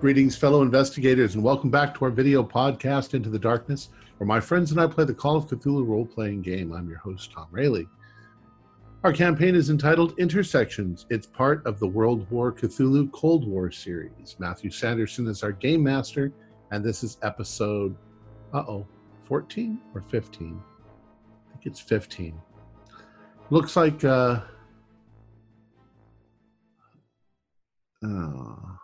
Greetings, fellow investigators, and welcome back to our video podcast, Into the Darkness, where my friends and I play the Call of Cthulhu role playing game. I'm your host, Tom Rayleigh. Our campaign is entitled Intersections. It's part of the World War Cthulhu Cold War series. Matthew Sanderson is our game master, and this is episode, uh oh, 14 or 15? I think it's 15. Looks like, uh, oh,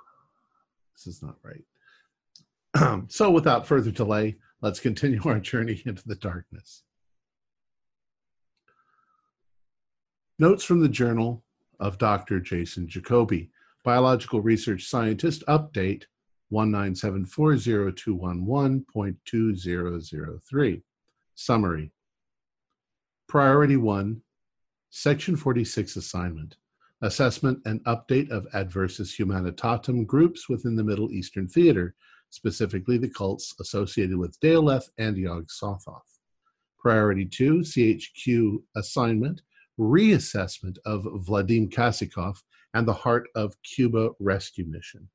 this is not right. so, without further delay, let's continue our journey into the darkness. Notes from the Journal of Dr. Jason Jacoby, Biological Research Scientist, Update 197402111.2003. Summary Priority 1, Section 46 Assignment Assessment and Update of Adversus Humanitatum groups within the Middle Eastern Theater, specifically the cults associated with Daleth and Yog Sothoth. Priority 2, CHQ Assignment reassessment of Vladim Kasikov and the Heart of Cuba rescue mission.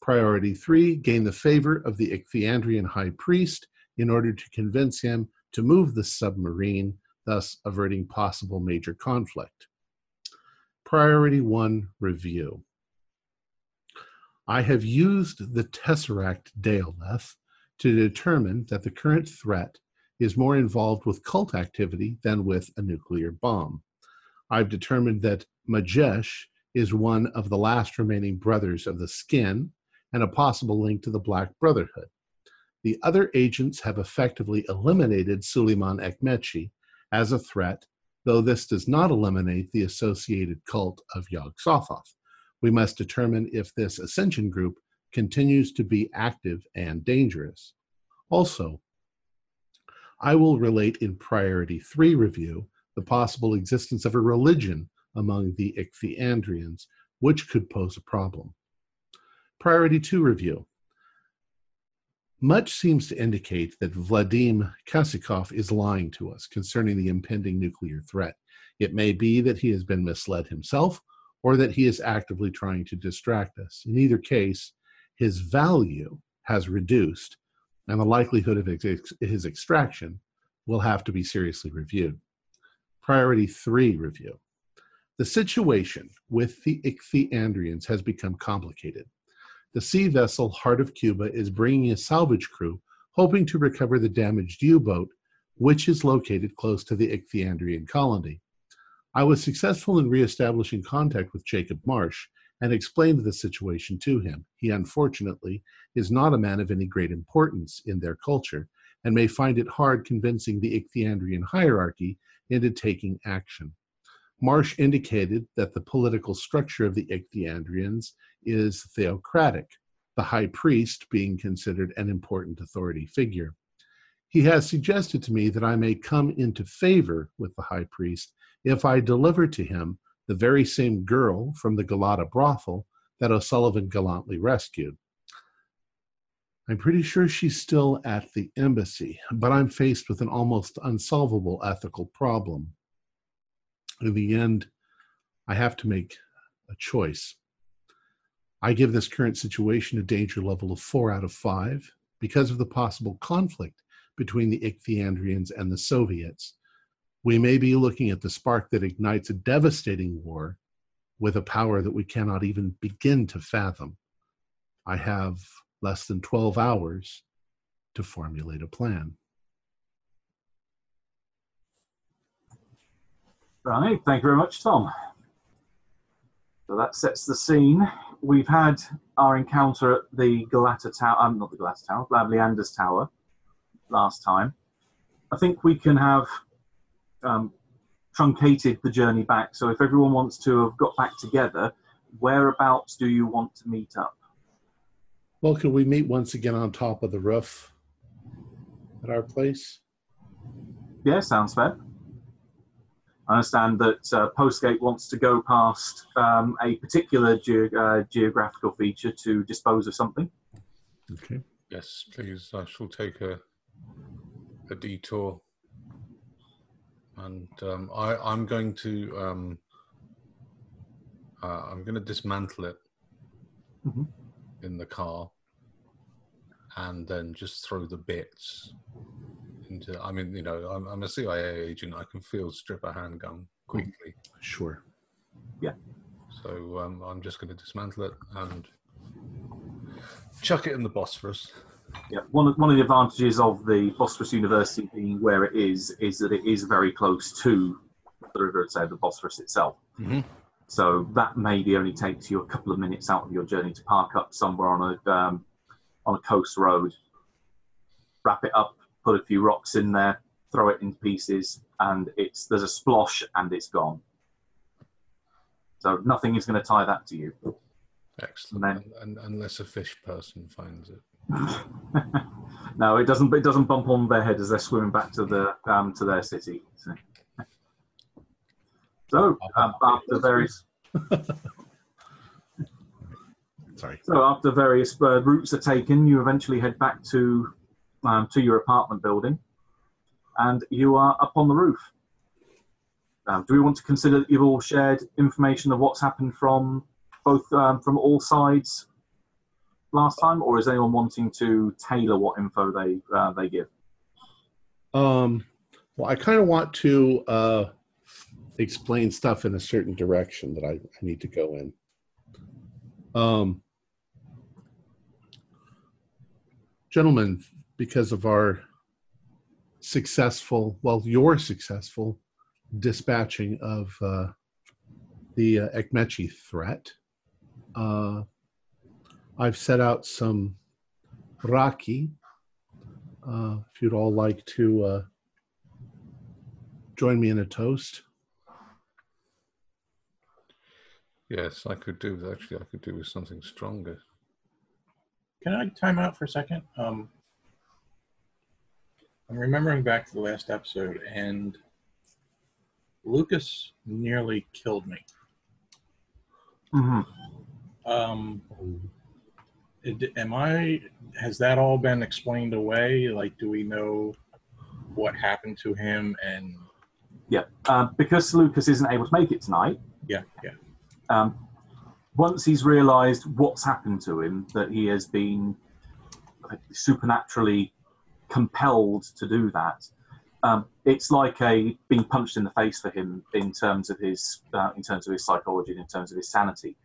Priority three, gain the favor of the Ichthyandrian high priest in order to convince him to move the submarine, thus averting possible major conflict. Priority one, review. I have used the Tesseract Daleth to determine that the current threat is more involved with cult activity than with a nuclear bomb. I've determined that Majesh is one of the last remaining brothers of the skin and a possible link to the Black Brotherhood. The other agents have effectively eliminated Suleiman Ekmechi as a threat, though this does not eliminate the associated cult of Yog Sothoth. We must determine if this ascension group continues to be active and dangerous. Also, I will relate in priority three review the possible existence of a religion among the Ichthyandrians, which could pose a problem. Priority two review. Much seems to indicate that Vladim Kasikov is lying to us concerning the impending nuclear threat. It may be that he has been misled himself or that he is actively trying to distract us. In either case, his value has reduced and the likelihood of his extraction will have to be seriously reviewed. Priority three review. The situation with the Ichthyandrians has become complicated. The sea vessel Heart of Cuba is bringing a salvage crew hoping to recover the damaged U boat, which is located close to the Ichthyandrian colony. I was successful in reestablishing contact with Jacob Marsh and explained the situation to him. He unfortunately is not a man of any great importance in their culture and may find it hard convincing the Ichthyandrian hierarchy into taking action. Marsh indicated that the political structure of the Ichthyandrians is theocratic, the high priest being considered an important authority figure. He has suggested to me that I may come into favor with the high priest if I deliver to him the very same girl from the Galata brothel that O'Sullivan gallantly rescued. I'm pretty sure she's still at the embassy, but I'm faced with an almost unsolvable ethical problem. In the end, I have to make a choice. I give this current situation a danger level of four out of five because of the possible conflict between the Ichthyandrians and the Soviets we may be looking at the spark that ignites a devastating war with a power that we cannot even begin to fathom. I have less than 12 hours to formulate a plan. Right, thank you very much, Tom. So that sets the scene. We've had our encounter at the Galata Tower, um, not the Galata Tower, Leander's Tower last time. I think we can have um, truncated the journey back. So if everyone wants to have got back together, whereabouts do you want to meet up? Well, could we meet once again on top of the roof at our place? Yeah, sounds fair. I understand that uh, Postgate wants to go past um, a particular ge- uh, geographical feature to dispose of something. Okay. Yes, please. I shall take a a detour and um, I, I'm going to um, uh, I'm going to dismantle it. Mm-hmm. in the car, and then just throw the bits into. I mean, you know, I'm, I'm a CIA agent. I can field strip a handgun quickly. Sure. Yeah. So um, I'm just going to dismantle it and chuck it in the Bosphorus. Yeah, one of, one of the advantages of the Bosphorus University being where it is is that it is very close to the river, say the Bosphorus itself. Mhm. So that maybe only takes you a couple of minutes out of your journey to park up somewhere on a um, on a coast road, wrap it up, put a few rocks in there, throw it in pieces, and it's there's a splosh and it's gone. So nothing is going to tie that to you. Excellent. And And, and, unless a fish person finds it. no, it doesn't. It doesn't bump on their head as they're swimming back to the um, to their city. So, so um, after various Sorry. so after various uh, routes are taken, you eventually head back to um, to your apartment building, and you are up on the roof. Um, do we want to consider that you've all shared information of what's happened from both um, from all sides last time, or is anyone wanting to tailor what info they uh, they give? Um, well, I kind of want to uh, explain stuff in a certain direction that I, I need to go in. Um, gentlemen, because of our successful, well, your successful dispatching of uh, the uh, Ekmechi threat, uh, I've set out some raki uh, if you'd all like to uh, join me in a toast. Yes, I could do. Actually, I could do with something stronger. Can I time out for a second? Um, I'm remembering back to the last episode, and Lucas nearly killed me. Mm-hmm. Um, it- am I? Has that all been explained away? Like, do we know what happened to him? And Yeah, uh, because Lucas isn't able to make it tonight. yeah, yeah, um, once he's realised what's happened to him, that he has been supernaturally compelled to do that, um, it's like a being punched in the face for him in terms of his uh, in terms of his psychology, and in terms of his sanity.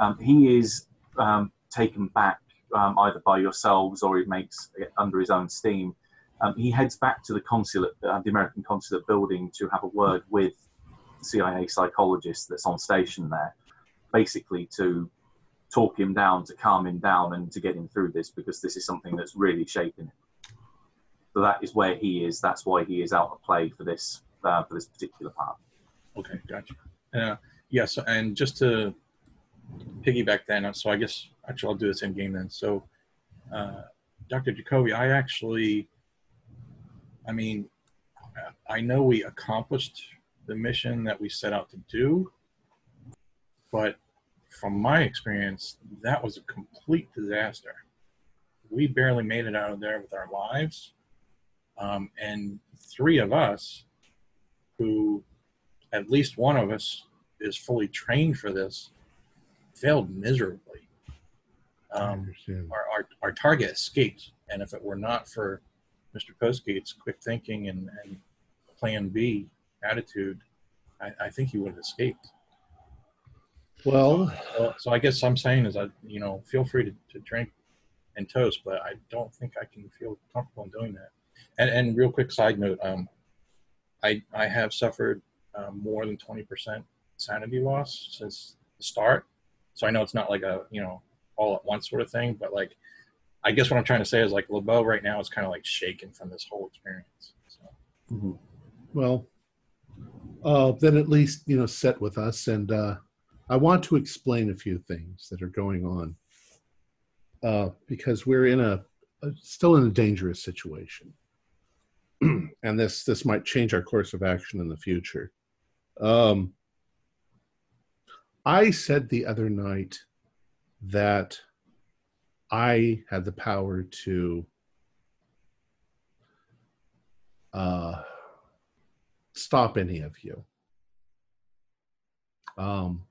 Um, he is um, taken back um, either by yourselves or he makes it under his own steam. Um, he heads back to the consulate, uh, the American consulate building, to have a word with the CIA psychologist that's on station there basically to talk him down, to calm him down, and to get him through this because this is something that's really shaken him. That is where he is. That's why he is out of play for this uh, for this particular part. okay, gotcha. Uh, yes, and just to piggyback then, so I guess actually I'll do this in game then. So, uh, Dr. Jacoby, I actually, I mean, I know we accomplished the mission that we set out to do, but from my experience, that was a complete disaster. We barely made it out of there with our lives. Um, and three of us, who at least one of us is fully trained for this, failed miserably. Um, our, our, our target escaped. And if it were not for Mr. Postgate's quick thinking and, and plan B attitude, I, I think he would have escaped. Well, So, so I guess I'm saying is that, you know, feel free to, to drink and toast, but I don't think I can feel comfortable in doing that. And, and real quick side note, um, I, I have suffered um, more than 20% sanity loss since the start. So I know it's not like a, you know, all at once sort of thing, but like, I guess what I'm trying to say is like LeBeau right now is kind of like shaken from this whole experience. So. well, uh, then at least you know sit with us, and uh, I want to explain a few things that are going on uh, because we're in a, a still in a dangerous situation, and this this might change our course of action in the future. Um, I said the other night that I had the power to uh, stop any of you. Um,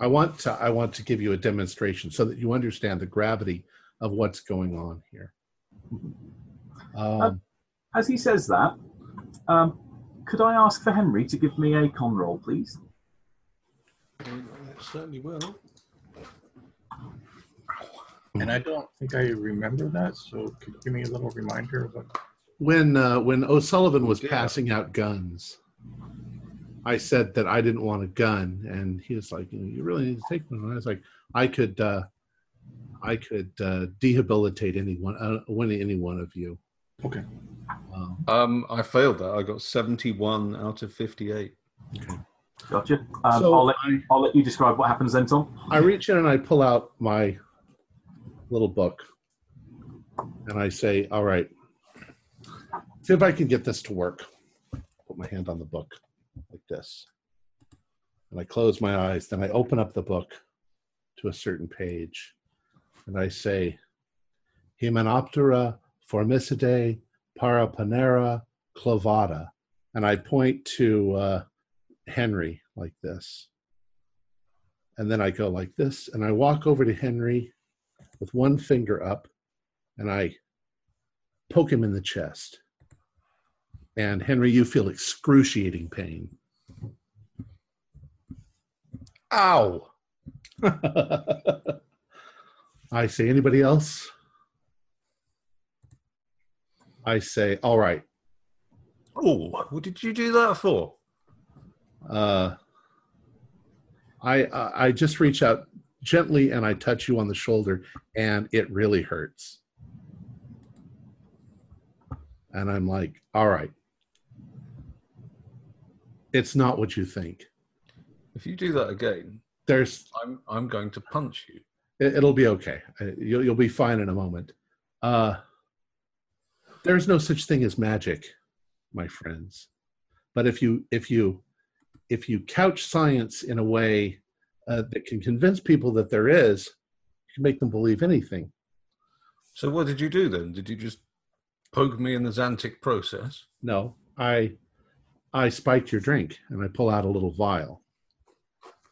I want to I want to give you a demonstration so that you understand the gravity of what's going on here. Um, As he says that, um, could I ask for Henry to give me a con roll, please? certainly will. And I don't think I remember that, so could you give me a little reminder of what? when uh, when O'Sullivan was Yeah. passing out guns, I said that I didn't want a gun, and he was like, "You, know, you really need to take one." And I was like, "I could, uh, I could uh, dehabilitate anyone, uh, one any one of you." Okay. Um, Um, I failed that. I got 71 out of 58. Okay. Gotcha. Um, so I'll, let, I, I'll let you describe what happens then, Tom. I reach in and I pull out my little book, and I say, "All right, see if I can get this to work." Put my hand on the book like this, and I close my eyes. Then I open up the book to a certain page, and I say, "Hymenoptera formicidae paraponera clavata," and I point to uh, Henry like this and then I go like this, and I walk over to Henry with one finger up, and I poke him in the chest. And Henry, you feel excruciating pain. Ow! I say, anybody else? I say, all right. Oh, what did you do that for? Uh, I I I just reach out gently and I touch you on the shoulder, and it really hurts. And I'm like, all right, it's not what you think. If you do that again, There's I'm I'm going to punch you. it, it'll be okay. Uh, You'll you'll be fine in a moment. Uh, there's no such thing as magic, my friends. But if you if you if you couch science in a way uh, that can convince people that there is, you can make them believe anything. So what did you do then? Did you just poke me in the Xantic process? No, I I spike your drink and I pull out a little vial.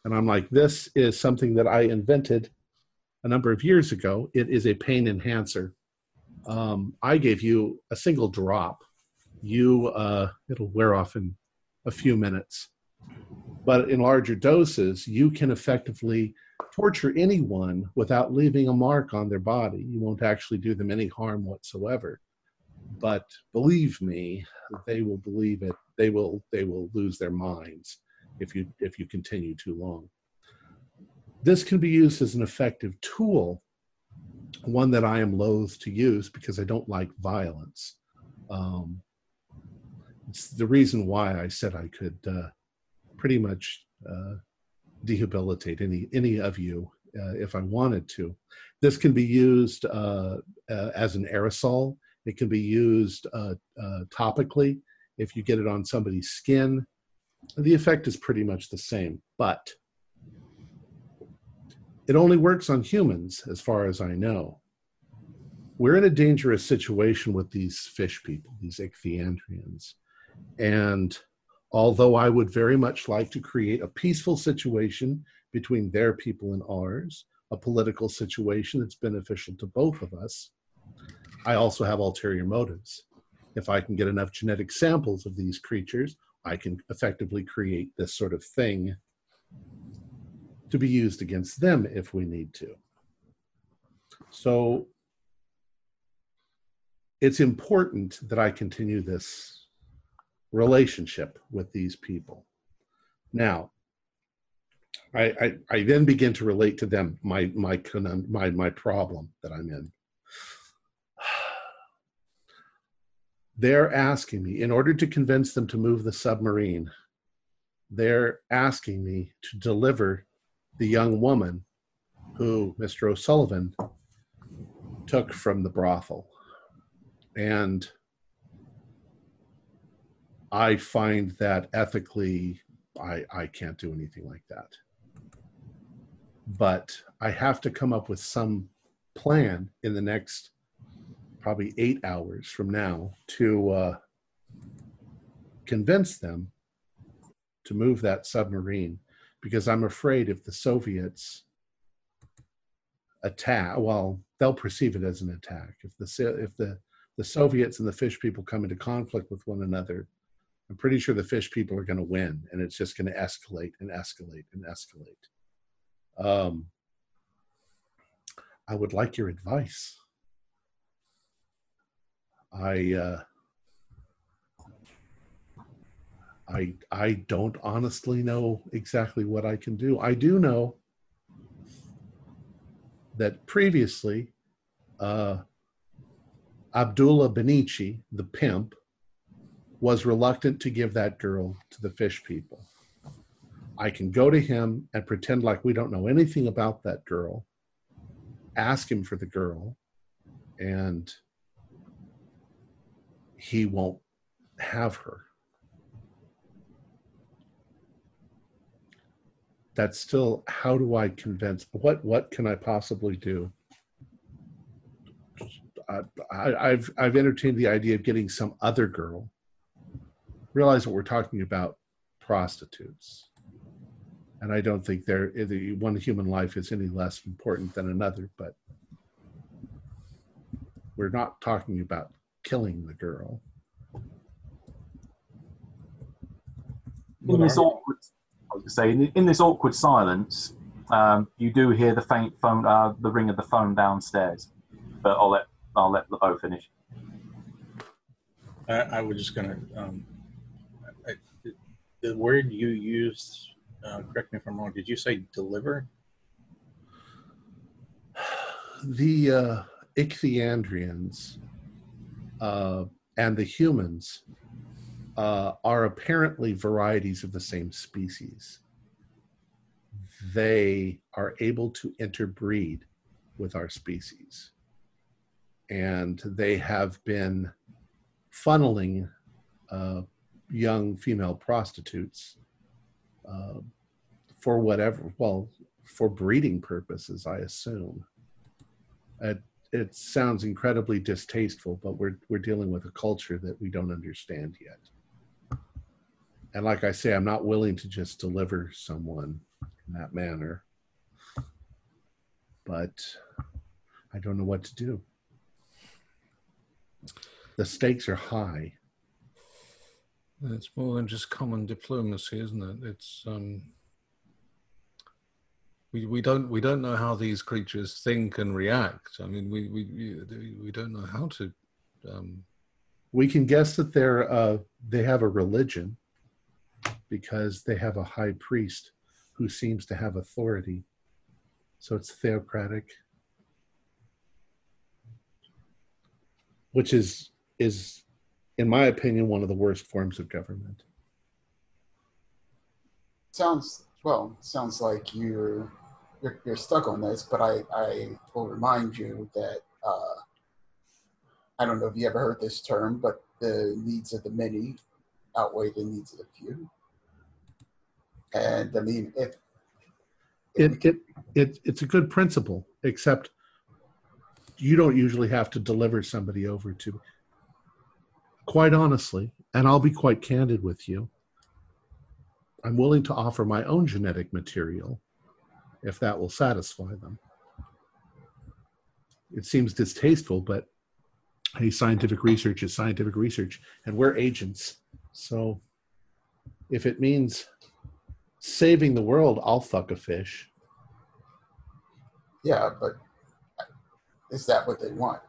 And I'm like, this is something that I invented a number of years ago. It is a pain enhancer. Um, I gave you a single drop. You uh, it'll wear off in a few minutes. But in larger doses, you can effectively torture anyone without leaving a mark on their body. You won't actually do them any harm whatsoever. But believe me, they will believe it. They will they will lose their minds if you if you continue too long. This can be used as an effective tool, one that I am loath to use because I don't like violence. Um, it's the reason why I said I could uh, pretty much uh, dehabilitate any any of you uh, if I wanted to. This can be used uh, uh, as an aerosol. It can be used uh, uh, topically if you get it on somebody's skin. The effect is pretty much the same, but it only works on humans, as far as I know. We're in a dangerous situation with these fish people, these ichthyandrians. And although I would very much like to create a peaceful situation between their people and ours, a political situation that's beneficial to both of us, I also have ulterior motives. If I can get enough genetic samples of these creatures, I can effectively create this sort of thing to be used against them if we need to. So it's important that I continue this relationship with these people. Now, I, I, I then begin to relate to them my my my my problem that I'm in. They're asking me in order to convince them to move the submarine. They're asking me to deliver the young woman who Mr. O'Sullivan took from the brothel. And I find that ethically, I, I can't do anything like that. But I have to come up with some plan in the next probably eight hours from now to uh, convince them to move that submarine because I'm afraid if the Soviets attack, well, they'll perceive it as an attack. If the if the the Soviets and the fish people come into conflict with one another, I'm pretty sure the fish people are going to win, and it's just going to escalate and escalate and escalate. Um, I would like your advice. I uh, I I don't honestly know exactly what I can do. I do know that previously, uh, Abdullah Benici, the pimp, was reluctant to give that girl to the fish people. I can go to him and pretend like we don't know anything about that girl, ask him for the girl, and he won't have her. That's still how do I convince what what can I possibly do? I, I, I've I've entertained the idea of getting some other girl. Realize what we're talking about prostitutes. And I don't think there the one human life is any less important than another, but we're not talking about killing the girl. In this awkward, I was gonna say, in, in this awkward silence, um, you do hear the faint phone, uh, the ring of the phone downstairs. But I'll let I'll let LeBeau finish. I, I was just gonna. Um, I, the word you used, uh, correct me if I'm wrong. Did you say deliver? The uh, Ichthyandrians uh, and the humans uh, are apparently varieties of the same species. They are able to interbreed with our species. And they have been funneling uh, young female prostitutes uh, for whatever, well, for breeding purposes, I assume. It, it sounds incredibly distasteful, but we're, we're dealing with a culture that we don't understand yet and like I say, I'm not willing to just deliver someone in that manner. But I don't know what to do. The stakes are high. It's more than just common diplomacy, isn't it? It's um, we we don't we don't know how these creatures think and react. I mean, we we we, we don't know how to. Um, We can guess that they're uh, they have a religion because they have a high priest who seems to have authority. So it's theocratic, which is is, in my opinion, one of the worst forms of government. Sounds well. Sounds like you're you're, you're stuck on this, but I I will remind you that uh, I don't know if you ever heard this term, but the needs of the many outweigh the needs of the few. And I mean, if It it it it's a good principle, except you don't usually have to deliver somebody over to. Quite honestly, and I'll be quite candid with you. I'm willing to offer my own genetic material if that will satisfy them. It seems distasteful, but hey, scientific research is scientific research, and we're agents. So if it means saving the world, I'll fuck a fish. yeah, but is that what they want?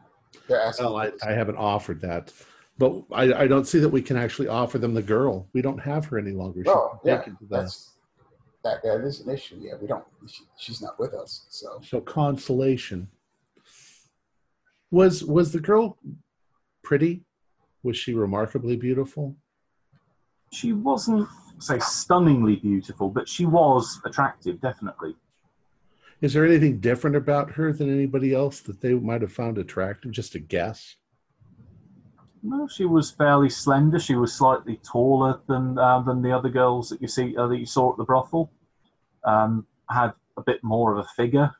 They're asking. Well, I, I haven't offered that, but I, I don't see that we can actually offer them the girl. We don't have her any longer. Oh, yeah, that's that. That is an issue. Yeah, we don't. She, she's not with us, so so consolation. Was was the girl pretty? Was she remarkably beautiful? She wasn't say stunningly beautiful, but she was attractive, definitely. Is there anything different about her than anybody else that they might have found attractive? Just a guess. No, she was fairly slender. She was slightly taller than uh, than the other girls that you see uh, that you saw at the brothel. Um, had a bit more of a figure,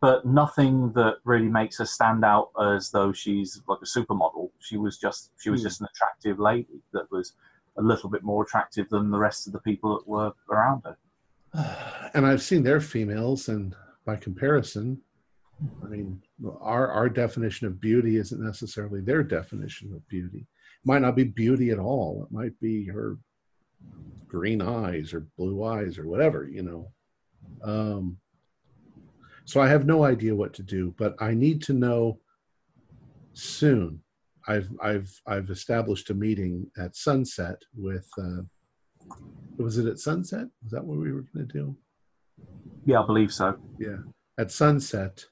but nothing that really makes her stand out as though she's like a supermodel. She was just she was Hmm. just an attractive lady that was a little bit more attractive than the rest of the people that were around her. and I've seen their females, and by comparison, I mean, our our definition of beauty isn't necessarily their definition of beauty. It might not be beauty at all. It might be her green eyes or blue eyes or whatever, you know. Um, so I have no idea what to do, but I need to know soon. I've I've I've established a meeting at sunset with. Uh, was it at sunset? Was that what we were going to do? Yeah, I believe so. Yeah, at sunset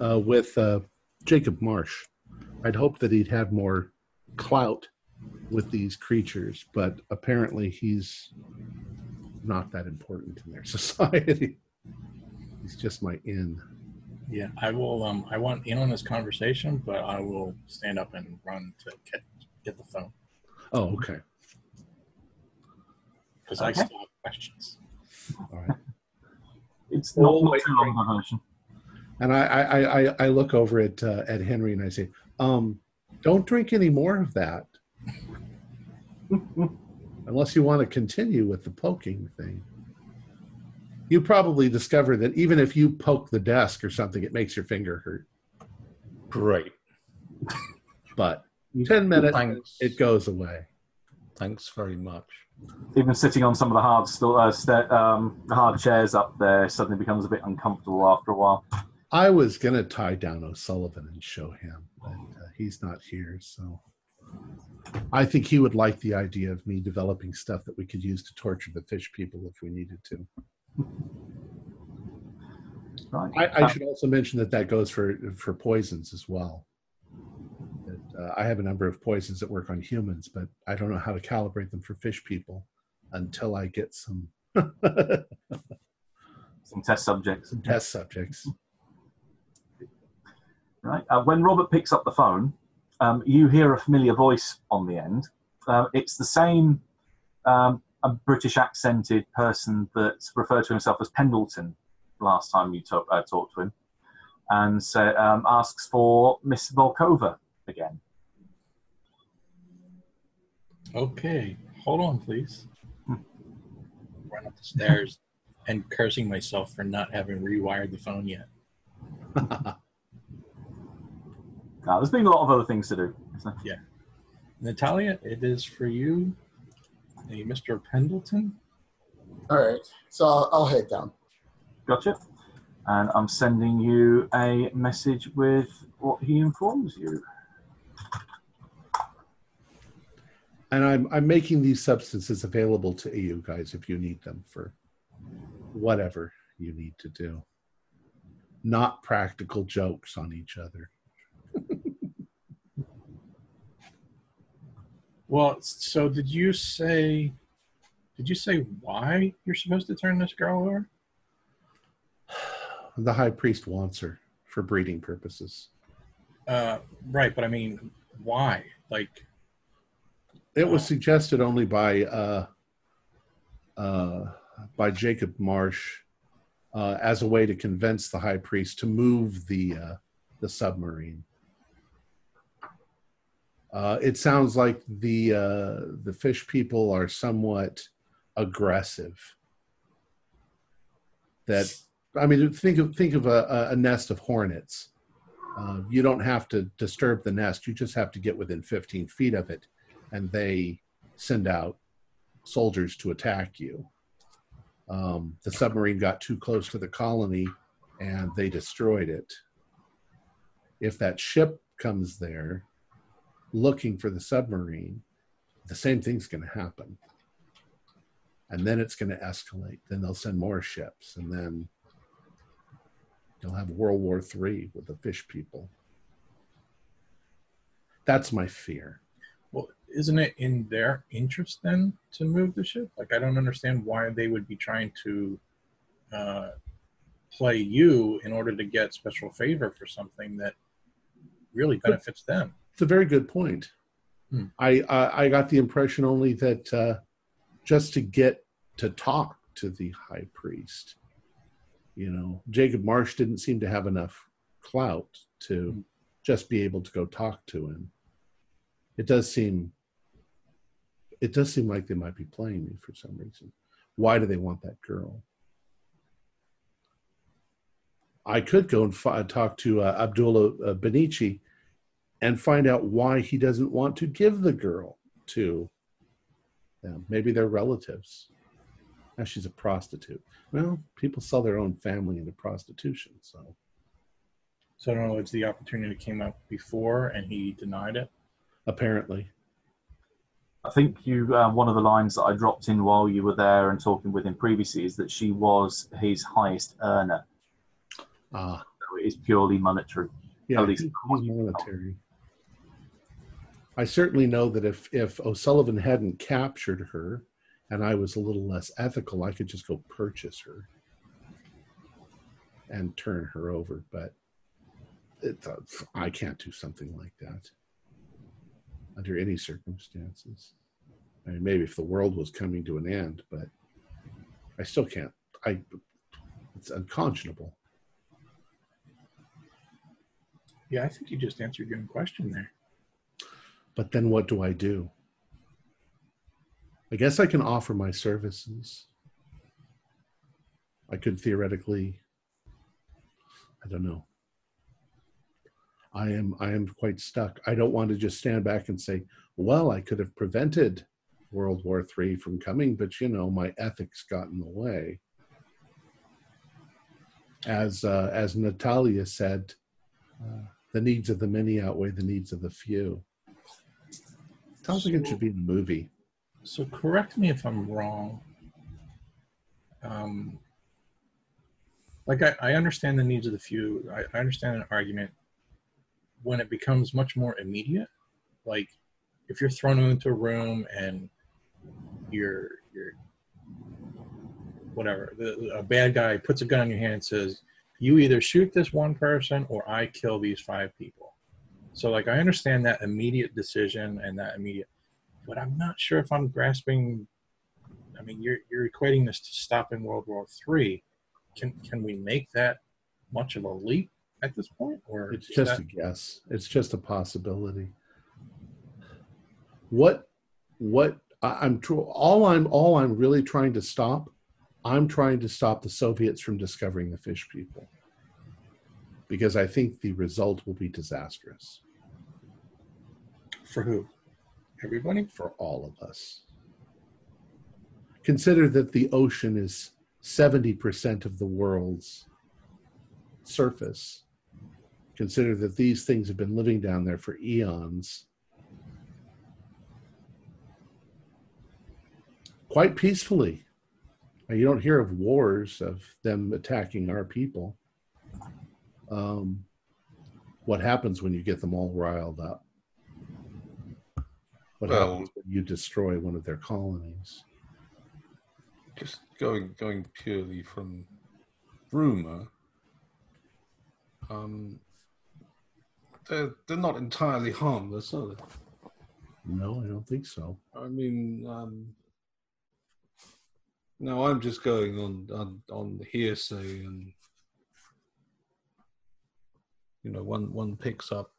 uh, with uh, Jacob Marsh. I'd hoped that he'd have more clout with these creatures, but apparently he's not that important in their society. he's just my in. Yeah, I will. Um, I want in on this conversation, but I will stand up and run to get get the phone Oh, okay. because I Okay. still have questions. All right. It's not, not wait, too long version. And I, I, I, I look over at uh, at Henry and I say, um, "Don't drink any more of that, unless you want to continue with the poking thing." You probably discover that even if you poke the desk or something, it makes your finger hurt. Great. But ten minutes, Thanks. it goes away. Thanks very much. Even sitting on some of the hard, sto- uh, sta- um, the hard chairs up there suddenly becomes a bit uncomfortable after a while. I was gonna tie down O'Sullivan and show him, but uh, he's not here, so I think he would like the idea of me developing stuff that we could use to torture the fish people if we needed to. Right. I, I should also mention that that goes for for poisons as well. That, uh, I have a number of poisons that work on humans, but I don't know how to calibrate them for fish people until I get some some test subjects. some test subjects. Right. Uh, when Robert picks up the phone, um, you hear a familiar voice on the end. Uh, it's the same um, a British accented person that referred to himself as Pendleton last time you talk, uh, talked to him, and so, um, asks for Miss Volkova again. Okay, hold on, please. Hmm. Run up the stairs and cursing myself for not having rewired the phone yet. Now, there's been a lot of other things to do. So, Natalia, it is for you, a Mr. Pendleton. All right, so I'll, I'll head down. gotcha. And I'm sending you a message with what he informs you. and I'm I'm making these substances available to you guys if you need them for whatever you need to do. Not practical jokes on each other. Well, so did you say? Did you say why you're supposed to turn this girl over? The high priest wants her for breeding purposes. Uh, right, but I mean, why? Like, It was Oh. suggested only by uh, uh, by Jacob Marsh uh, as a way to convince the high priest to move the uh, the submarine. Uh, it sounds like the uh, the fish people are somewhat aggressive. That I mean, think of think of a, a nest of hornets. Uh, you don't have to disturb the nest; you just have to get within 15 feet of it, and they send out soldiers to attack you. Um, the submarine got too close to the colony, and they destroyed it. If that ship comes there, looking for the submarine, the same thing's going to happen. And then it's going to escalate. Then they'll send more ships. And then you'll have World War III with the fish people. That's my fear. well, isn't it in their interest then to move the ship? Like, I don't understand why they would be trying to uh, play you in order to get special favor for something that really benefits them. It's a very good point. Hmm. I, I I got the impression only that uh, just to get to talk to the high priest, you know, Jacob Marsh didn't seem to have enough clout to Hmm. just be able to go talk to him. It does seem it does seem like they might be playing me for some reason. Why do they want that girl? I could go and fi- talk to uh, Abdullah uh, Benici and find out why he doesn't want to give the girl to them. Maybe they're relatives. Now she's a prostitute. Well, people sell their own family into prostitution, so So I don't know. It's the opportunity came up before, and he denied it. apparently. I think you uh, one of the lines that I dropped in while you were there and talking with him previously is that she was his highest earner. Ah, So it is purely monetary. yeah, At least he's from what monetary. I certainly know that if if O'Sullivan hadn't captured her, and I was a little less ethical, I could just go purchase her and turn her over. But it, uh, I can't do something like that under any circumstances. I mean, maybe if the world was coming to an end, but I still can't. I it's unconscionable. Yeah, I think you just answered your own question there. But then what do I do? I guess I can offer my services. I could theoretically I don't know. I am I am quite stuck. I don't want to just stand back and say, well, I could have prevented World War III from coming, but you know, my ethics got in the way. As uh, as Natalia said, uh, the needs of the many outweigh the needs of the few. Sounds like it should be in a movie. So correct me if I'm wrong. Um, like I, I understand the needs of the few. I, I understand an argument when it becomes much more immediate. Like if you're thrown into a room and you're you're whatever the, a bad guy puts a gun in your hand and says you either shoot this one person or I kill these five people. So like I understand that immediate decision and that immediate but I'm not sure if I'm grasping. I mean, you're you're equating this to stopping World War Three. Can can we make that much of a leap at this point, or It's just that- a guess. It's just a possibility. What what I, I'm tr- all I'm all I'm really trying to stop. I'm trying to stop the Soviets from discovering the fish people because I think the result will be disastrous for who? Everybody. for all of us. Consider that the ocean is 70% of the world's surface. Consider that these things have been living down there for eons. Quite peacefully. You don't hear of wars of them attacking our people. Um, what happens when you get them all riled up? What Well- happens when you destroy one of their colonies? Just going going purely from rumor. Um, they're they're not entirely harmless, are they? No, I don't think so. I mean, um, no, I'm just going on on on the hearsay, and you know, one one picks up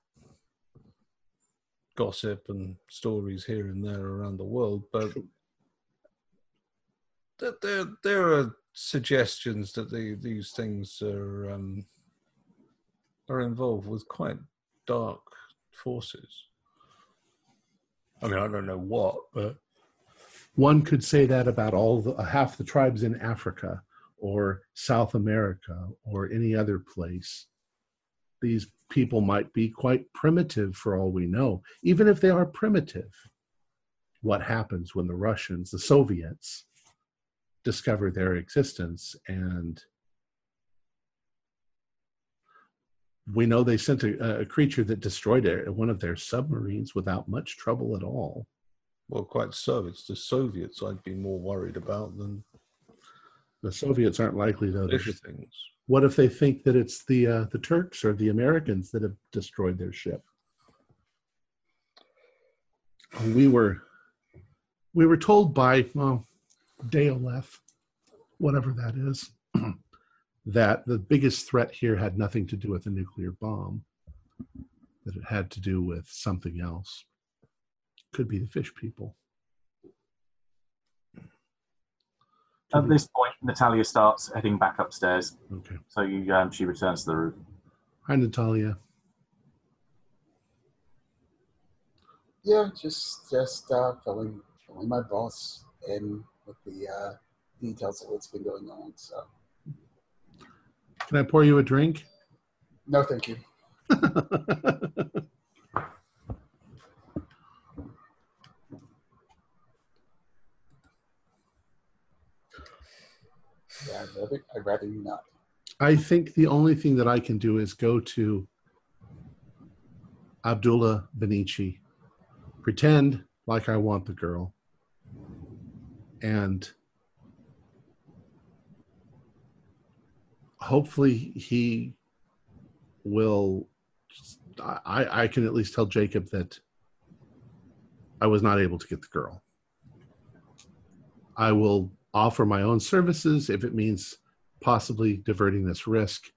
gossip and stories here and there around the world, but there there, there are suggestions that the, these things are um, are involved with quite dark forces. I mean, I don't know what, but One could say that about all the half the tribes in Africa or South America or any other place. These people might be quite primitive for all we know. Even if they are primitive, what happens when the Russians, the Soviets, discover their existence and we know they sent a, a creature that destroyed a, one of their submarines without much trouble at all. well, quite so. It's the Soviets I'd be more worried about than The Soviets aren't likely though to things. What if they think that it's the uh, the Turks or the Americans that have destroyed their ship? We were we were told by well, Daolef, whatever that is, that the biggest threat here had nothing to do with a nuclear bomb. That it had to do with something else. Could be the fish people. At this point, Natalia starts heading back upstairs. Okay. So you, um, she returns to the roof. Hi, Natalia. Yeah, just just uh, filling filling my boss in with the uh, details of what's been going on. So Can I pour you a drink? no, thank you. Yeah, I'd rather, I'd rather you not. I think the only thing that I can do is go to Abdullah Benici, pretend like I want the girl, and hopefully he will. I, I can at least tell Jacob that I was not able to get the girl. I will offer my own services if it means possibly diverting this risk.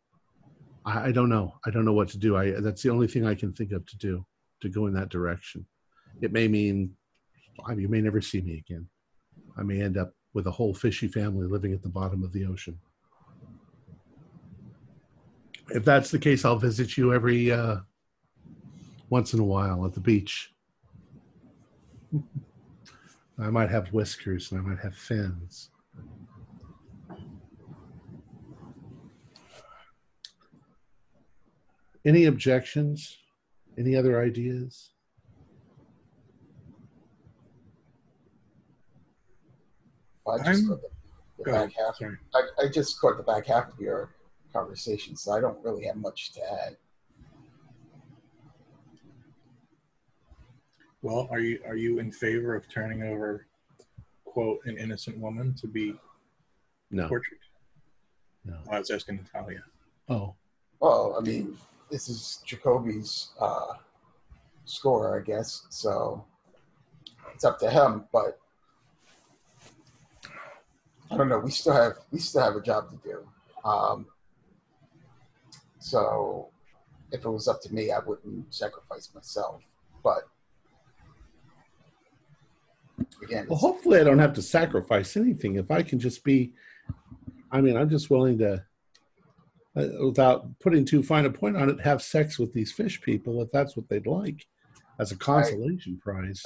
I, I don't know. I don't know what to do. I that's the only thing I can think of to do to go in that direction. It may mean I you may never see me again. I may end up with a whole fishy family living at the bottom of the ocean. If that's the case, I'll visit you every uh, once in a while at the beach. I might have whiskers and I might have fins. Any objections? Any other ideas? I just caught the, the back half. I, I just caught the back half of your conversation, so I don't really have much to add. Well, are you are you in favor of turning over, quote, an innocent woman to be No. tortured? No. I was asking Natalia. Oh, Well, I mean, this is Jacoby's uh, score, I guess. So it's up to him. But I don't know. We still have we still have a job to do. Um, so if it was up to me, I wouldn't sacrifice myself. But again, well, hopefully I don't have to sacrifice anything. If I can just be, I mean, I'm just willing to, uh, without putting too fine a point on it, have sex with these fish people if that's what they'd like as a consolation prize.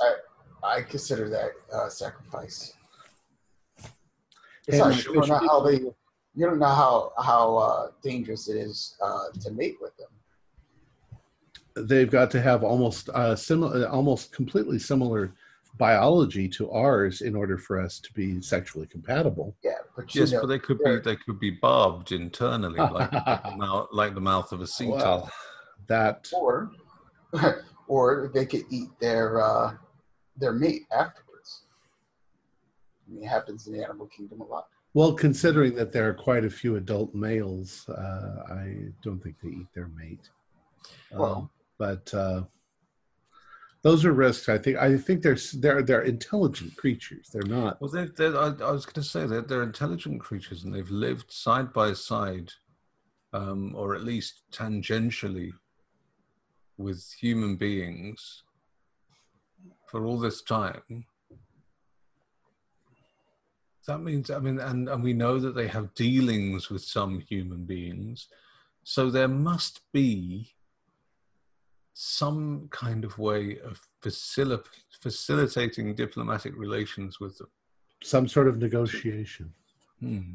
I consider that uh, sacrifice. And Besides, you don't know how they, you don't know how how uh, dangerous it is uh, to mate with them. They've got to have almost uh, similar, almost completely similar biology to ours in order for us to be sexually compatible. Yeah, but Yes, know, but they could be they're- could be barbed internally, like, like, the, mouth, like the mouth of a sea turtle. That or or they could eat their uh, their mate afterwards. I mean, it happens in the animal kingdom a lot. Well, considering that there are quite a few adult males, uh, I don't think they eat their mate. Well- Um, but uh, those are risks. I think. I think they're they're they're intelligent creatures. They're not. Well, they're, they're, I, I was going to say that they're intelligent creatures and they've lived side by side, um, or at least tangentially, with human beings for all this time. That means, I mean, and, and we know that they have dealings with some human beings. So there must be some kind of way of facil- facilitating diplomatic relations with them. Some sort of negotiation. Hmm.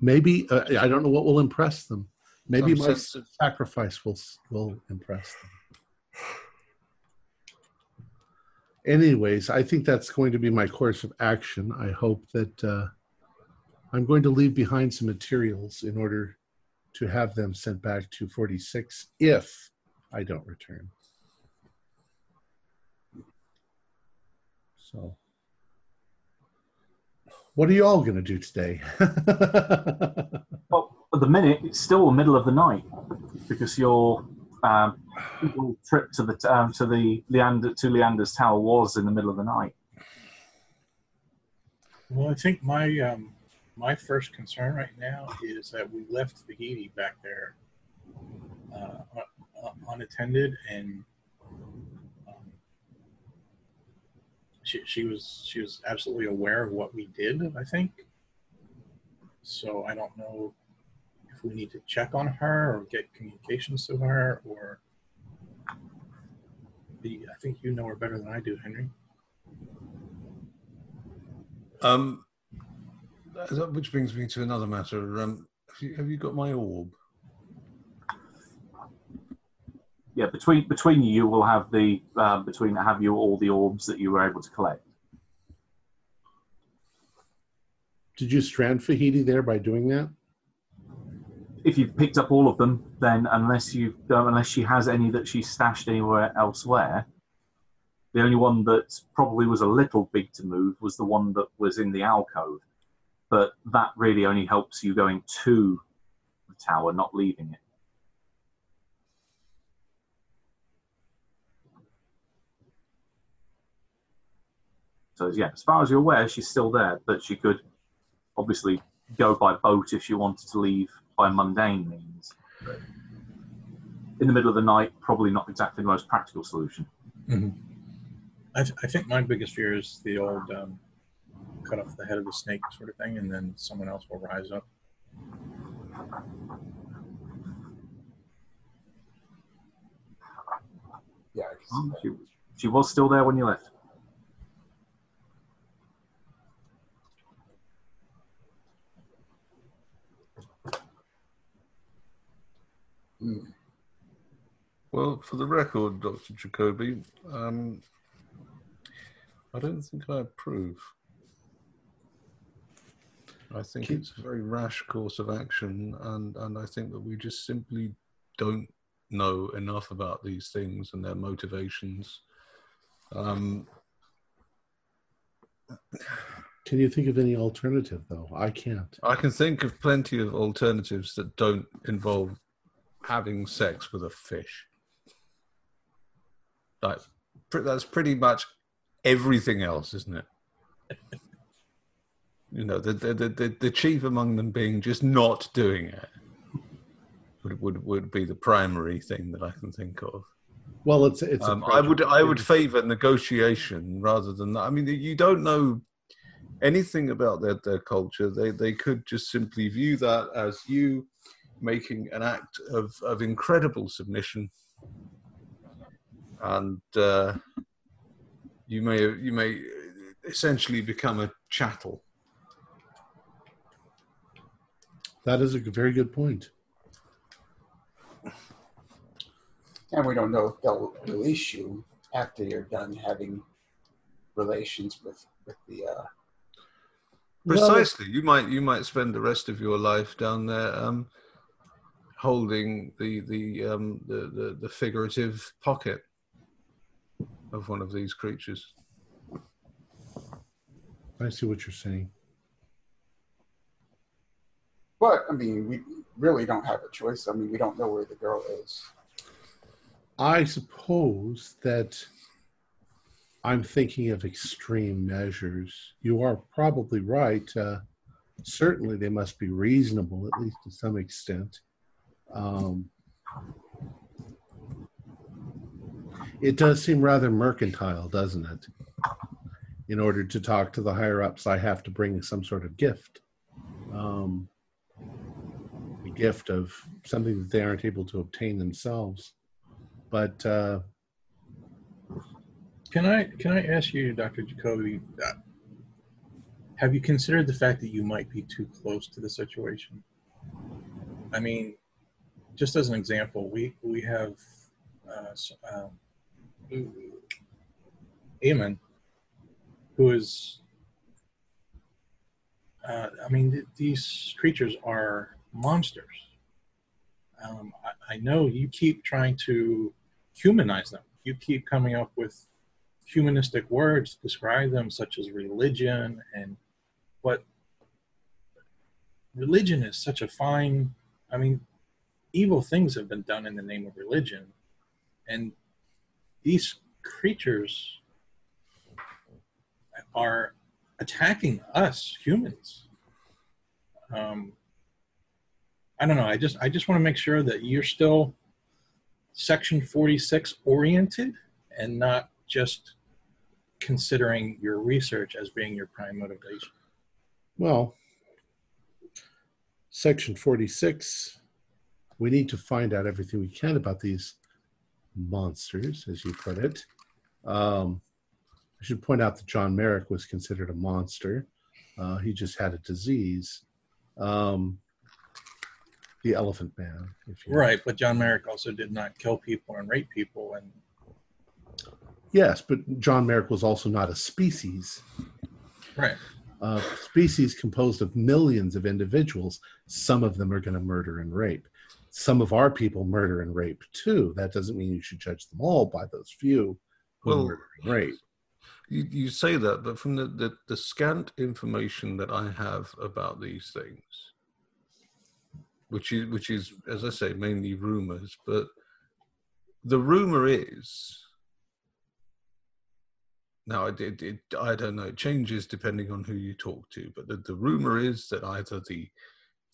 Maybe uh, I don't know what will impress them. Maybe Some my of- sacrifice will will impress them. Anyways, I think that's going to be my course of action. I hope that uh, I'm going to leave behind some materials in order to have them sent back to 46 if I don't return. So, what are you all going to do today? Well, at the minute, it's still the middle of the night because your um, trip to the um, to the Leander to Leander's Tower was in the middle of the night. Well, I think my um, my first concern right now is that we left Tahiti back there uh, unattended, and she she was she was absolutely aware of what we did. I think, So I don't know if we need to check on her or get communications to her or the, I think you know her better than I do, Henry. Um, which brings me to another matter. Um, have you, have you got my orb? Yeah, between between you, you will have the uh, between have you all the orbs that you were able to collect. Did you strand Fahidi there by doing that? If you've picked up all of them, then unless you um, unless she has any that she stashed anywhere elsewhere, the only one that probably was a little big to move was the one that was in the alcove. But that really only helps you going to the tower, not leaving it. So yeah, as far as you're aware, she's still there, but she could obviously go by boat if she wanted to leave by mundane means. But in the middle of the night, probably not exactly the most practical solution. I, th- I think my biggest fear is the old um, cut off the head of the snake sort of thing, and then someone else will rise up. Yeah, I can see that. She, she was still there when you left. Hmm. Well, for the record, Dr. Jacoby, um, I don't think I approve. I think Keep- it's a very rash course of action, and, and I think that we just simply don't know enough about these things and their motivations. Um, Can you think of any alternative, though? I can't. I can think of plenty of alternatives that don't involve having sex with a fish. Like, pr- that's pretty much everything else, isn't it? you know, the, the, the, the, the chief among them being just not doing it would, would, would be the primary thing that I can think of. Well, it's it's. Um, I would I would favour negotiation rather than that. I mean, you don't know anything about their, their culture. They they could just simply view that as you making an act of, of incredible submission, and uh, you may you may essentially become a chattel. That is a very good point. And we don't know if they'll release you after you're done having relations with with the. Uh, Well- Precisely. you might you might spend the rest of your life down there, um, holding the the, um, the the the figurative pocket of one of these creatures. I see what you're saying. but I mean, we really don't have a choice. I mean, we don't know where the girl is. I suppose that I'm thinking of extreme measures. You are probably right. Uh, certainly, they must be reasonable, at least to some extent. Um, it does seem rather mercantile, doesn't it? In order to talk to the higher ups, I have to bring some sort of gift. Um, a gift of something that they aren't able to obtain themselves but uh, Can I can I ask you, Dr. Jacoby, uh, have you considered the fact that you might be too close to the situation? I mean, just as an example, we we have uh, um, Eamon, who is. Uh, I mean, th- these creatures are monsters. Um, I, I know you keep trying to humanize them. You keep coming up with humanistic words to describe them, such as religion, and what religion is such a fine. I mean, evil things have been done in the name of religion, and these creatures are attacking us humans. Um, I don't know. I just I just want to make sure that you're still section 46 oriented and not just considering your research as being your prime motivation. well, Section 46. We need to find out everything we can about these monsters, as you put it. Um, I should point out that John Merrick was considered a monster. Uh, he just had a disease. Um, the Elephant Man, if you Right, but John Merrick also did not kill people and rape people, and Yes, but John Merrick was also not a species. right, A species composed of millions of individuals. Some of them are going to murder and rape. Some of our people murder and rape too. That doesn't mean you should judge them all by those few who Well, murder and rape. You, you say that, but from the, the, the scant information that I have about these things, which is which is as I say mainly rumors, but the rumor is now it, it, it I don't know it changes depending on who you talk to, but the, the rumor is that either the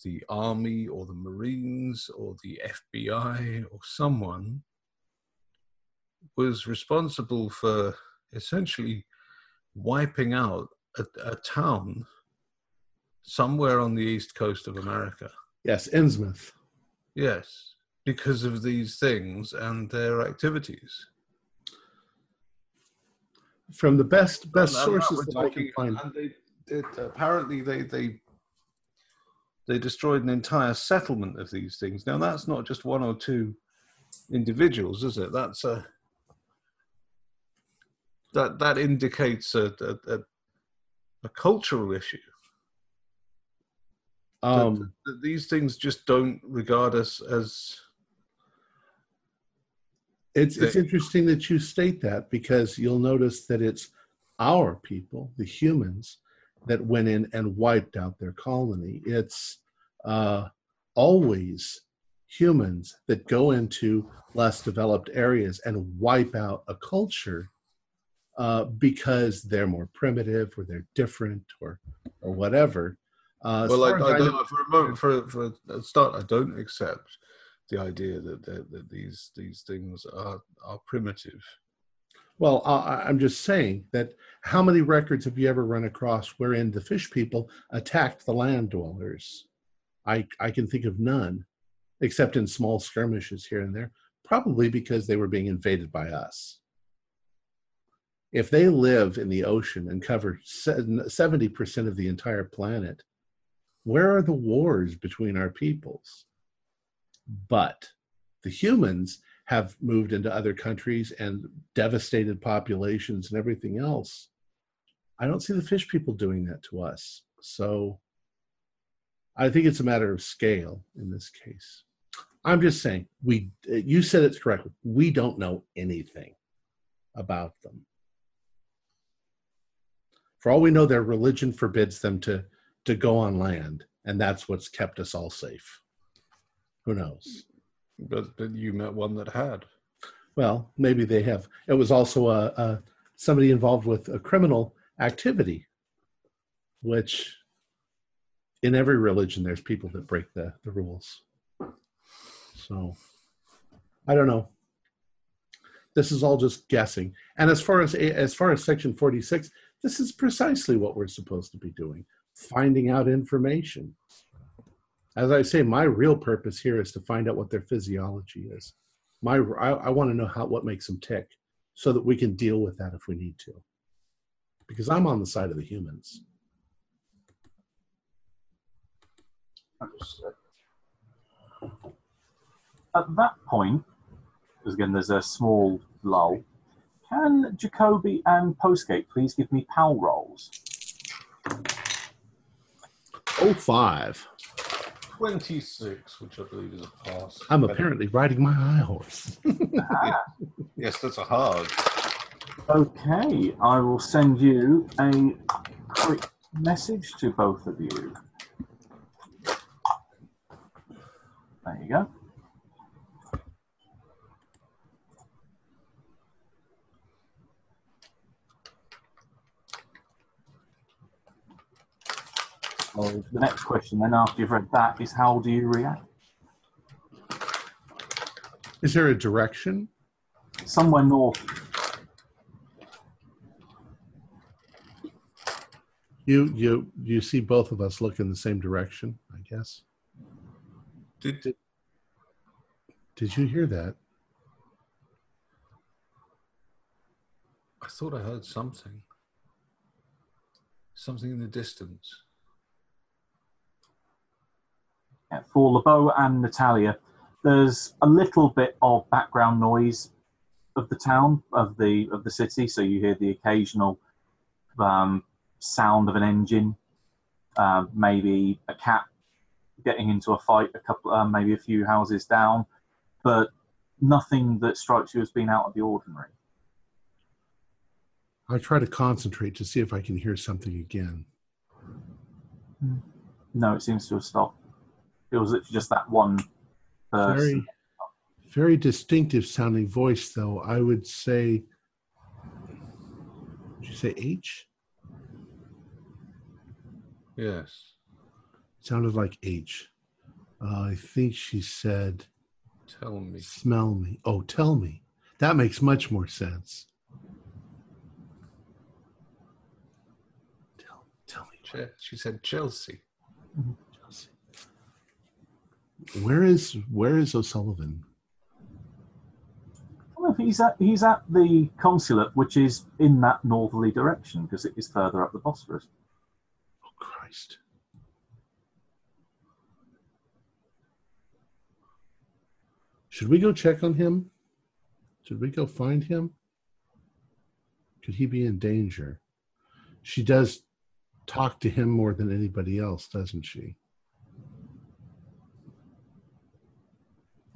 the army or the marines or the FBI or someone was responsible for essentially wiping out a, a town somewhere on the east coast of America. Yes, Innsmouth. Yes, because of these things and their activities. From the best best And- and that sources we're that I can find. And they, it, apparently they they they destroyed an entire settlement of these things. Now that's not just one or two individuals, is it? That's a that that indicates a a, a, cultural issue. that- Um, that these things just don't regard us as It's it's interesting that you state that because you'll notice that it's our people, the humans, that went in and wiped out their colony. It's uh, always humans that go into less developed areas and wipe out a culture uh, because they're more primitive or they're different or or whatever. Uh, well, I, I I know- for a moment, for, for a start, I don't accept the idea that, that, that these these things are are primitive. Well, I'm just saying that how many records have you ever run across wherein the fish people attacked the land dwellers? I, I can think of none, except in small skirmishes here and there, probably because they were being invaded by us. If they live in the ocean and cover 70% of the entire planet, where are the wars between our peoples? But the humans have moved into other countries and devastated populations and everything else. I don't see the fish people doing that to us. So I think it's a matter of scale in this case. I'm just saying, we you said it's correct. We don't know anything about them. For all we know, their religion forbids them to to go on land, and that's what's kept us all safe. Who knows? But, but you met one that had. Well, maybe they have. It was also a, a somebody involved with a criminal activity, which in every religion there's people that break the, the rules. So I don't know. This is all just guessing. And as far as as far as section 46, this is precisely what we're supposed to be doing, finding out information. As I say, my real purpose here is to find out what their physiology is my I, I want to know how what makes them tick so that we can deal with that if we need to because i'm on the side of the humans Understood. At that point, because again, there's a small lull. Can Jacoby and Postgate please give me PAL rolls? oh five 26, which I believe is a pass. i'm apparently riding my high horse Ah, Yes, that's a hard. okay, I will send you a quick message to both of you. There you go. So the next question, then, after you've read that, is how do you react? is there a direction Somewhere north. you you you see both of us look in the same direction i guess Did Did you hear that? I thought I heard something? Something in the distance. Yeah, for LeBeau and Natalia, there's a little bit of background noise of the town, of the of the city. So you hear the occasional um, sound of an engine, uh, maybe a cat getting into a fight, a couple, uh, maybe a few houses down, but nothing that strikes you as being out of the ordinary. I try to concentrate to see if I can hear something again. No, it seems to have stopped. It was literally just that one person. Very, very distinctive sounding voice, though. I would say. Did you say H? Yes. sounded like H. Uh, I think she said, Tell me. "Smell me." Oh, tell me. That makes much more sense. Tell, tell me, Che- She said Chelsea. Chelsea. Where is where is O'Sullivan? Well, he's at he's at the consulate, which is in that northerly direction because it is further up the Bosphorus. Oh Christ! Should we go check on him? Should we go find him? Could he be in danger? She does talk to him more than anybody else, doesn't she?